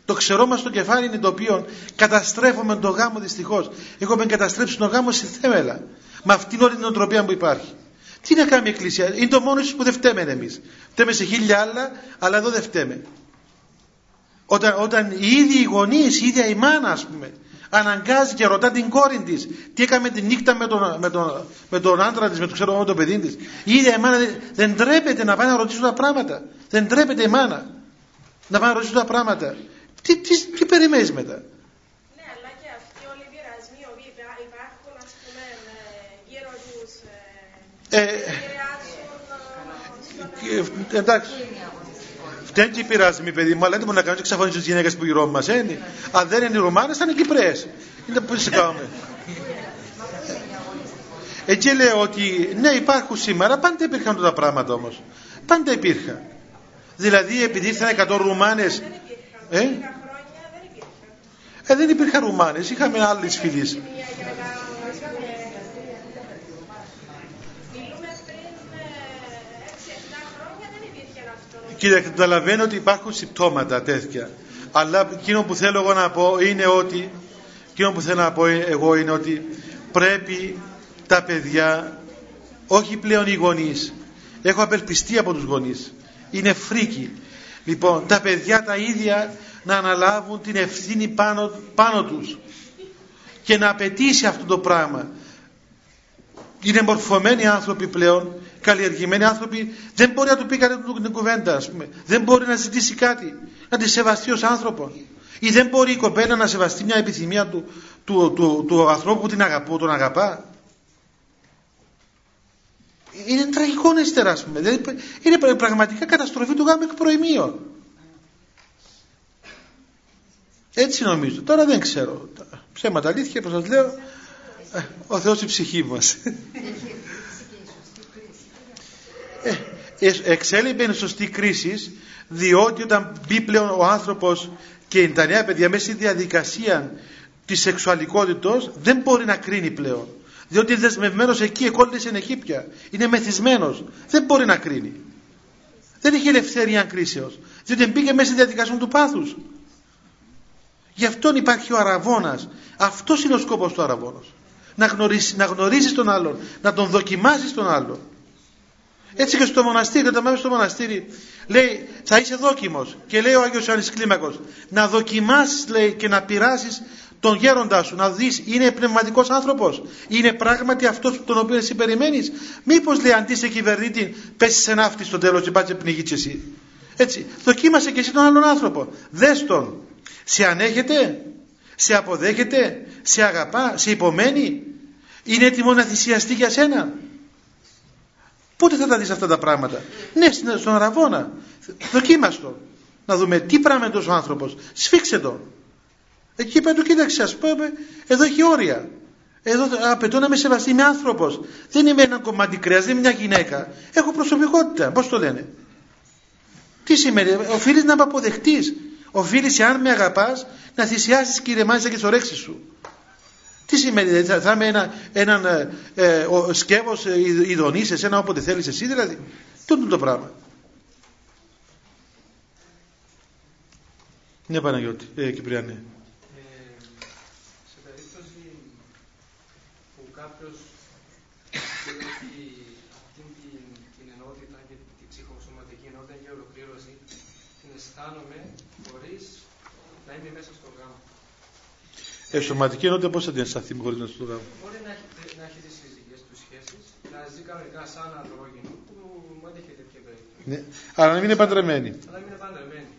Το ξερό μα στο κεφάλι είναι το οποίο καταστρέφουμε τον γάμο δυστυχώς. Έχουμε καταστρέψει τον γάμο στη θέμελα. Με αυτήν όλη την οτροπία που υπάρχει. Τι να κάνει η Εκκλησία, είναι το μόνος που δεν φταίμε εμείς. Φταίμε σε χίλια άλλα, αλλά εδώ δεν φταίμε. Όταν, όταν οι ίδιοι οι γονείς, η ίδια η μάνα, ας πούμε, αναγκάζει και ρωτά την κόρη της τι έκαμε τη νύχτα με τον, με τον, με τον άντρα της, με το ξέρω με το παιδί της. Η ίδια η μάνα δεν, δεν τρέπεται να πάει να ρωτήσει τα πράγματα. Δεν τρέπεται η μάνα να πάει να ρωτήσει τα πράγματα. Τι, τι, τι περιμένεις μετά; Ναι, αλλά και αυτοί όλοι οι πειρασμοί που υπάρχουν, ας πούμε, γύρω τους, ε, ε, ε, εντάξει. Φταίνει και οι πειρασμοί, παιδί μου, αλλά δεν μπορούμε να κάνουμε εξαφανίσει τις γυναίκες που γύρω μας. Ε. Αν δεν είναι οι Ρωμάνες, θα είναι Κυπρέ. Είναι που σε κάνουμε. Εκεί λέω ότι ναι, υπάρχουν σήμερα, πάντα υπήρχαν τα πράγματα όμως. Πάντα υπήρχαν. Δηλαδή, επειδή ήρθαν 100 Ρουμάνες. Ε; Ε, δεν υπήρχαν Ρουμάνες, είχαμε άλλες φίλες. Κύριε, καταλαβαίνω ότι υπάρχουν συμπτώματα τέτοια. Αλλά εκείνο που θέλω εγώ να πω είναι ότι εκείνο που θέλω να πω εγώ είναι ότι πρέπει τα παιδιά, όχι πλέον οι γονείς, έχω απελπιστεί από τους γονείς, είναι φρίκοι. Λοιπόν, τα παιδιά τα ίδια να αναλάβουν την ευθύνη πάνω, πάνω τους και να απαιτήσει αυτό το πράγμα είναι μορφωμένοι άνθρωποι πλέον καλλιεργημένοι άνθρωποι δεν μπορεί να του πει κανένα την κουβέντα ας πούμε. δεν μπορεί να ζητήσει κάτι να τη σεβαστεί ως άνθρωπος. Ή δεν μπορεί η κοπέλα να σεβαστεί μια επιθυμία του, του, του, του, ανθρώπου που την αγαπώ, τον αγαπά. Είναι τραγικό ύστερα ας πούμε. Είναι πραγματικά καταστροφή του γάμου εκ προημείων. Έτσι νομίζω. Τώρα δεν ξέρω. Ψέματα αλήθεια που σας λέω. Ε, ο Θεός η ψυχή μας (laughs) ε, εξέλιπε είναι σωστή κρίσης διότι όταν μπει πλέον ο άνθρωπος και τα νέα παιδιά μέσα στη διαδικασία της σεξουαλικότητος δεν μπορεί να κρίνει πλέον. Διότι είναι δεσμευμένος εκεί εκόλλησε εκεί πια. Είναι μεθυσμένος. Δεν μπορεί να κρίνει. Δεν έχει ελευθερία κρίσεως. Διότι μπήκε μέσα στη διαδικασία του πάθους. Γι' αυτόν υπάρχει ο αραβώνας. Αυτός είναι ο σκόπος του αραβώνος να γνωρίσεις, να γνωρίσεις τον άλλον να τον δοκιμάσεις τον άλλον έτσι και στο μοναστήρι, όταν πάμε στο μοναστήρι, λέει θα είσαι δόκιμος και λέει ο Άγιος Ιωάννης Κλίμακος να δοκιμάσεις λέει και να πειράσεις τον γέροντά σου να δεις είναι πνευματικός άνθρωπος. Είναι πράγματι αυτός τον οποίο εσύ περιμένεις. Μήπως λέει αντί σε κυβερνήτη πέσεις σε ναύτη στο τέλος και πάτσε πνιγείς εσύ έτσι δοκίμασε και εσύ τον άλλον άνθρωπο. Δες τον. Σε ανέχεται σε αποδέχεται σε αγαπά, σε υπομένει είναι έτοιμο να θυσιαστεί για σένα Πότε θα τα δεις αυτά τα πράγματα; Ναι, στον Αραβόνα. Δοκίμαστο. Να δούμε τι πράγμα είναι τόσο άνθρωπος. Σφίξε το. Εκεί είπε του κοίταξε ας πούμε εδώ έχει όρια. Εδώ απαιτώ να με σεβαστεί. Είμαι άνθρωπος. Δεν είμαι ένα κομμάτι κρέας, δεν είμαι μια γυναίκα. Έχω προσωπικότητα. Πώς το λένε; Τι σημαίνει; Οφείλεις να με αποδεχτείς. Οφείλεις, αν με αγαπάς, να θυσιάσεις κύριε Μάλιστα και τις ορέξεις σου. Τι σημαίνει, δηλαδή, θα, θα είμαι ένα, έναν ε, ε, σκεύος ε, ειδονής σε ένα όποτε θέλεις εσύ, δηλαδή. Τι είναι το πράγμα. Ναι, Παναγιώτη, ε, Κυπριανή. Ε, σε περίπτωση που κάποιος έχει αυτή την, την ενότητα και την ψυχοσωματική ενότητα και ολοκλήρωση, την αισθάνομαι χωρίς να είμαι μέσα στο γάμο. Ε, σωματική ενότητα πώς θα την αισθανθεί χωρίς να στο γάμο. Μπορεί να έχει, να έχει τις φυσικές τους σχέσεις, να ζει κανονικά σαν ανδρόγυνο που μου έτυχε τέτοια περίπτωση. Ναι. Αλλά να μην είναι παντρεμένη. Αλλά να μην είναι παντρεμένη.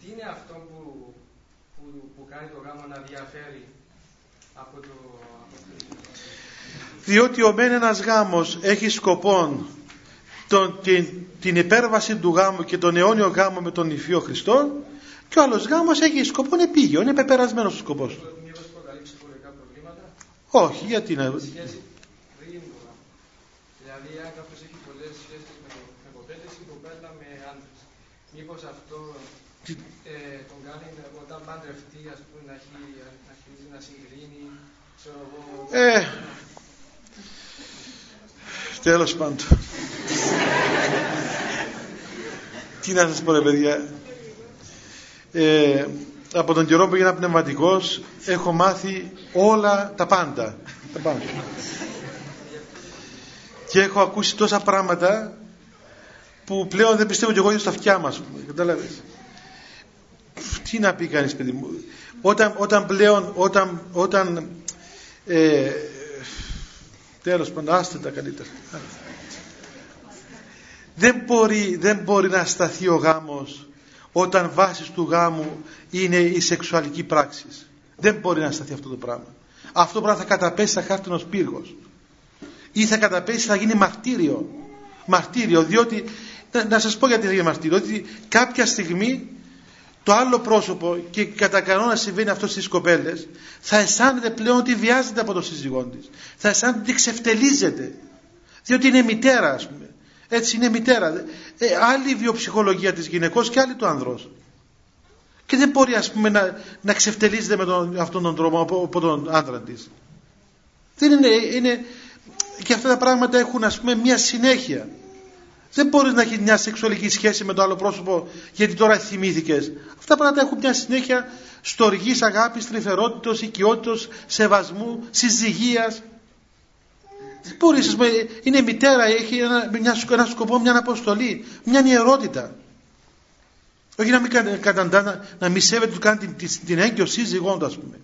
Τι είναι αυτό που, που, που κάνει το γάμο να διαφέρει από το... Διότι ο μεν ένας γάμος έχει σκοπό τον, την, την υπέρβαση του γάμου και τον αιώνιο γάμο με τον Υφείο Χριστό και ο άλλος γάμος έχει σκοπό επίγειο, είναι πεπερασμένος ο σκοπός του. Μήπως προκαλεί ψυχολογικά προβλήματα. Όχι, γιατί να... Σχέση πριν το γάμο. Δηλαδή, αν κάποιος έχει πολλές σχέσεις με, το, με κοπέλες ή κοπέλα με άντρες. Μήπως αυτό ε, τον κάνει όταν παντρευτεί, ας πούμε, να, έχει, να αρχίζει να συγκρίνει, ξέρω εγώ... Ε, τέλος πάντων. Τι να σας πω ρε παιδιά. Ε, από τον καιρό που έγινα πνευματικός έχω μάθει όλα τα πάντα. Τα πάντα. Και έχω ακούσει τόσα πράγματα που πλέον δεν πιστεύω κι εγώ στα αυτιά μας. Κατάλαβες. Τι να πει κανείς παιδί μου. Όταν, όταν πλέον, όταν, όταν ε, τέλος πάντων, άστε τα καλύτερα. Δεν μπορεί, δεν μπορεί να σταθεί ο γάμος όταν βάση του γάμου είναι η σεξουαλική πράξη. Δεν μπορεί να σταθεί αυτό το πράγμα. Αυτό το πράγμα θα καταπέσει σαν χάρτινος πύργος. Ή θα καταπέσει, θα γίνει μαρτύριο. Μαρτύριο, διότι, να, να σας πω γιατί θα γίνει μαρτύριο, διότι κάποια στιγμή το άλλο πρόσωπο και κατά κανόνα συμβαίνει αυτό στις κοπέλες θα αισθάνεται πλέον ότι βιάζεται από το σύζυγό της. Θα αισθάνεται ότι ξεφτελίζεται. Διότι είναι μητέρα ας πούμε. Έτσι είναι μητέρα. Ε, άλλη η βιοψυχολογία της γυναικός και άλλη του ανδρός. Και δεν μπορεί ας πούμε να, να ξεφτελίζεται με τον, αυτόν τον τρόπο από, από τον άντρα της. Δεν είναι, είναι, και αυτά τα πράγματα έχουν ας πούμε μια συνέχεια. Δεν μπορείς να έχεις μια σεξουαλική σχέση με το άλλο πρόσωπο γιατί τώρα θυμήθηκες. Αυτά τα πράγματα έχουν μια συνέχεια στοργής αγάπης, τρυφερότητος, οικειότητος, σεβασμού, συζυγίας. Δεν μπορείς, είναι μητέρα, έχει ένα, μια, ένα σκοπό, μια αποστολή, μια ιερότητα. Όχι να μην καταντά, να, να μη σέβεται του κάνει την, την, την έγκυο σύζυγό του, ας πούμε.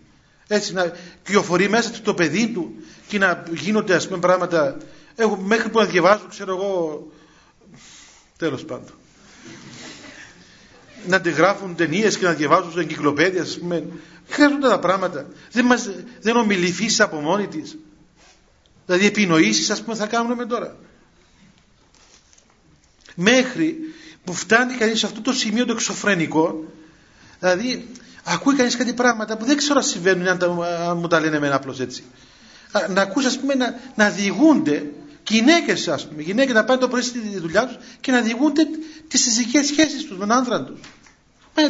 Έτσι να κυοφορεί μέσα του το παιδί του και να γίνονται ας πούμε πράγματα. Έχω, μέχρι που να διαβάζω ξέρω εγώ τέλος πάντων. Να αντιγράφουν ταινίες και να διαβάζουν σε εγκυκλοπαίδια, ας πούμε. Χρειάζονται τα πράγματα. Δεν, μας, δεν ομιλεί φύση από μόνη της. Δηλαδή επινοήσεις, ας πούμε, θα κάνουμε τώρα. Μέχρι που φτάνει κανείς σε αυτό το σημείο το εξωφρενικό, δηλαδή ακούει κανείς κάτι πράγματα που δεν ξέρω αν συμβαίνουν, αν, αν μου τα λένε εμένα απλώς έτσι. Να ακούσει, ας πούμε, να, να διηγούνται γυναίκες, ας πούμε, γυναίκες να πάνε το πρωί στη δουλειά τους και να διηγούνται τις συζυγικές σχέσεις τους, τον άντρα τους.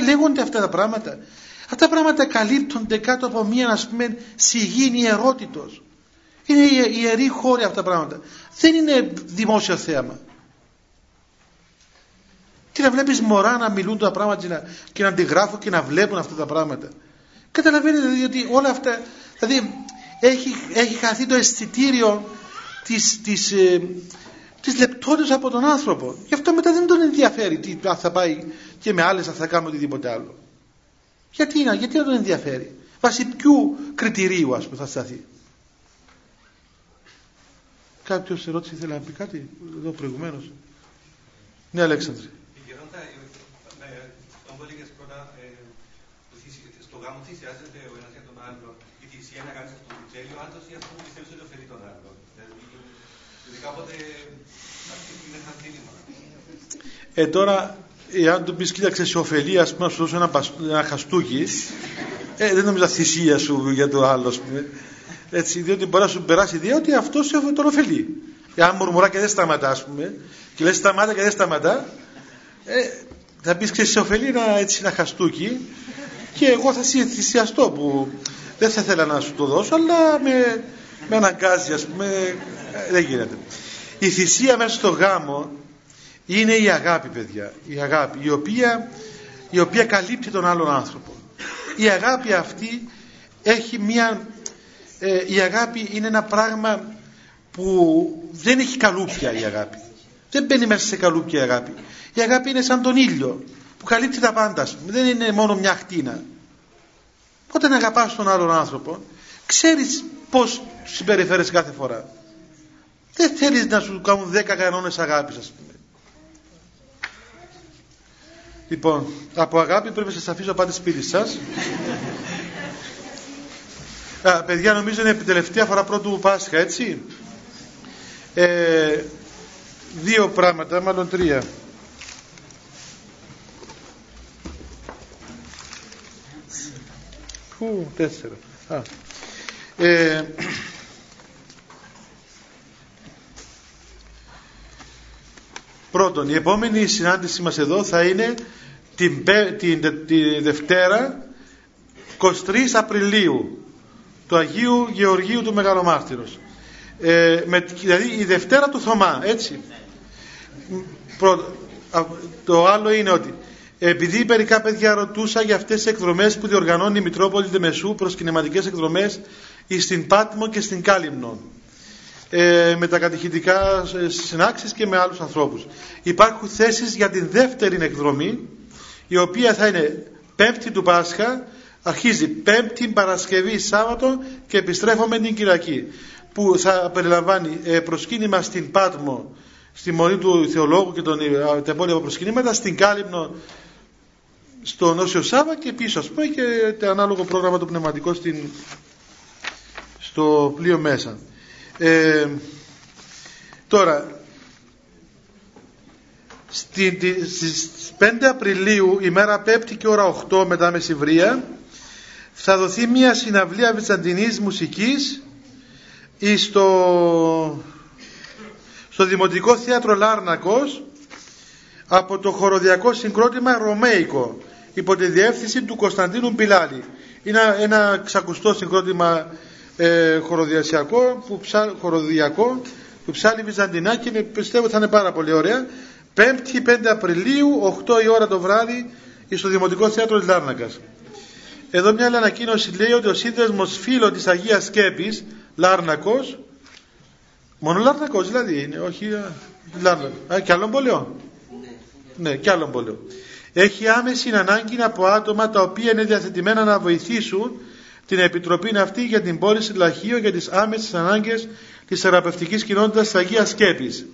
Λέγονται αυτά τα πράγματα. Αυτά τα πράγματα καλύπτονται κάτω από μία, ας πούμε, σιγήνη ιερότητος. Είναι ιερή χώρη αυτά τα πράγματα. Δεν είναι δημόσιο θέαμα. Τι να βλέπεις μωρά να μιλούν τα πράγματα και να, και να αντιγράφουν και να βλέπουν αυτά τα πράγματα. Καταλαβαίνετε δηλαδή ότι όλα αυτά, δηλαδή έχει, έχει χαθεί το αισθητήριο της, της, ε, της λεπτότητας από τον άνθρωπο. Γι' αυτό μετά δεν τον ενδιαφέρει τι θα πάει και με άλλες θα κάνει οτιδήποτε άλλο. Γιατί, να, γιατί να τον ενδιαφέρει; Βάσει ποιου κριτηρίου ας πούμε θα σταθεί. Κάποιος ερώτηση ήθελε να πει κάτι εδώ προηγουμένως. Ναι Αλέξανδρε. στο γάμο θυσιάζεται ο ένας για τον άλλο. Η θυσία να κάνεις αυτό το τέλειο, άλλος ή αυτό που πιστεύεις ότι ωφελεί τον άλλο. Δηλαδή κάποτε αυτό είναι χαρτίνημα. Ε, τώρα, εάν του πεις κοίταξε σε ωφελεί, ας πούμε, να σου δώσω ένα, ένα χαστούκι, ε, δεν νομίζω θυσία σου για το άλλο, ας πούμε. Έτσι, διότι μπορεί να σου περάσει ιδέα ότι αυτός σε τον ωφελεί. Εάν μουρμουρά και δεν σταματά, ας πούμε, και λες σταμάτα και δεν σταματά, ε, θα πεις και σε ωφελεί ένα, έτσι, ένα χαστούκι. Και εγώ θα θυσιαστώ που δεν θα ήθελα να σου το δώσω αλλά με, με αναγκάζει ας πούμε ε, δεν γίνεται. Η θυσία μέσα στο γάμο είναι η αγάπη παιδιά. Η αγάπη η οποία, η οποία καλύπτει τον άλλον άνθρωπο. Η αγάπη αυτή έχει μια ε, η αγάπη είναι ένα πράγμα που δεν έχει καλούπια η αγάπη δεν μπαίνει μέσα σε καλούπια η αγάπη η αγάπη είναι σαν τον ήλιο που καλύπτει τα πάντα σου. Δεν είναι μόνο μια χτίνα. Όταν αγαπάς τον άλλον άνθρωπο, ξέρεις πώς συμπεριφέρεσαι κάθε φορά. Δεν θέλεις να σου κάνουν δέκα κανόνες αγάπης, ας πούμε. Λοιπόν, από αγάπη πρέπει να σας αφήσω πάτε σπίτι σας. Α, παιδιά, νομίζω είναι η τελευταία φορά πρώτου Πάσχα, έτσι; Ε, δύο πράγματα, μάλλον τρία. Πού, τέσσερα. Α. Ε, πρώτον, η επόμενη συνάντηση μας εδώ θα είναι την, την, την Δευτέρα 23 Απριλίου του Αγίου Γεωργίου του Μεγαλομάρτυρος. Ε, με, δηλαδή η Δευτέρα του Θωμά, έτσι. Πρώτο, το άλλο είναι ότι επειδή μερικά παιδιά ρωτούσα για αυτές τις εκδρομές που διοργανώνει η Μητρόπολη Δεμεσού προς κινηματικές εκδρομές στην Πάτμο και στην Κάλυμνο ε, με τα κατηχητικά συνάξεις και με άλλους ανθρώπους. Υπάρχουν θέσεις για την δεύτερη εκδρομή η οποία θα είναι πέμπτη του Πάσχα αρχίζει πέμπτη Παρασκευή Σάββατο και επιστρέφουμε την Κυριακή που θα περιλαμβάνει ε, προσκύνημα στην Πάτμο στη Μονή του Θεολόγου και τον, ε, τα υπόλοιπα προσκυνήματα στην Κάλυμνο στο Νόσιο Σάβα και πίσω ας πούμε και το ανάλογο πρόγραμμα το πνευματικό στην, στο πλοίο μέσα. Ε, τώρα, στις 5 Απριλίου, ημέρα πέπτη και ώρα 8 μετά μεσηβρία, θα δοθεί μια συναυλία βυζαντινής μουσικής στο, στο Δημοτικό Θέατρο Λάρνακος από το χοροδιακό συγκρότημα Ρωμαϊκό υπό τη διεύθυνση του Κωνσταντίνου Μπιλάλη. Είναι ένα ξακουστό συγκρότημα ε, χοροδιασιακό, που ψά, χοροδιακό που ψάλει Βυζαντινά και πιστεύω θα είναι πάρα πολύ ωραία. 5η 5 Απριλίου, 8 η ώρα το βράδυ, στο Δημοτικό Θέατρο της Λάρνακας. Εδώ μια άλλη ανακοίνωση λέει ότι ο σύνδεσμος φίλο της Αγίας Σκέπης, Λάρνακος, μόνο Λάρνακος δηλαδή είναι, όχι Λάρνακος, α, και άλλον πολεό. Ναι, ναι και άλλον πολεό έχει άμεση ανάγκη από άτομα τα οποία είναι διαθετημένα να βοηθήσουν την επιτροπή αυτή για την πώληση λαχείων για τις άμεσες ανάγκες της θεραπευτικής κοινότητας της Αγίας Σκέπης.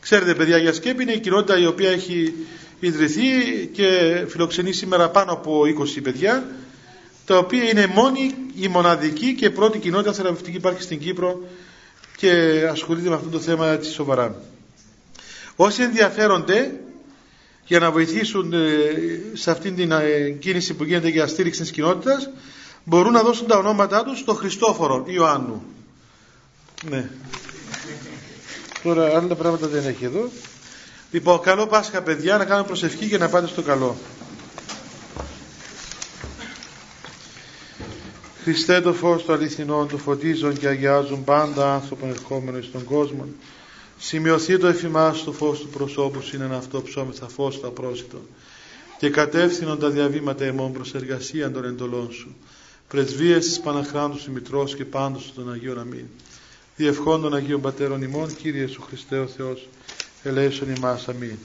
Ξέρετε παιδιά, η Αγία Σκέπη είναι η κοινότητα η οποία έχει ιδρυθεί και φιλοξενεί σήμερα πάνω από 20 παιδιά τα οποία είναι μόνη η μοναδική και πρώτη κοινότητα θεραπευτική υπάρχει στην Κύπρο και ασχολείται με αυτό το θέμα έτσι σοβαρά. Όσοι ενδιαφέρονται για να βοηθήσουν ε, σε αυτήν την ε, κίνηση που γίνεται για στήριξη της κοινότητας μπορούν να δώσουν τα ονόματά τους στο Χριστόφορο Ιωάννου. Ναι. Τώρα άλλα πράγματα δεν έχει εδώ. Λοιπόν, καλό Πάσχα παιδιά, να κάνουμε προσευχή και να πάτε στο καλό. Χριστέ το φως το αληθινό, το φωτίζουν και αγιάζουν πάντα άνθρωπον ερχόμενο στον κόσμο. Σημειωθεί το εφημάς το φως του προσώπου είναι αυτό ψώμεθα φως το απρόσιτο και κατεύθυνον τα διαβήματα εμών προς εργασία των εντολών σου. Πρεσβείες της Παναχράντου σου Μητρός και πάντως των Αγίων Αμήν. Διευχών των Αγίων Πατέρων ημών, Κύριε Σου Χριστέ ο Θεός, ελέησον ημάς. Αμήν.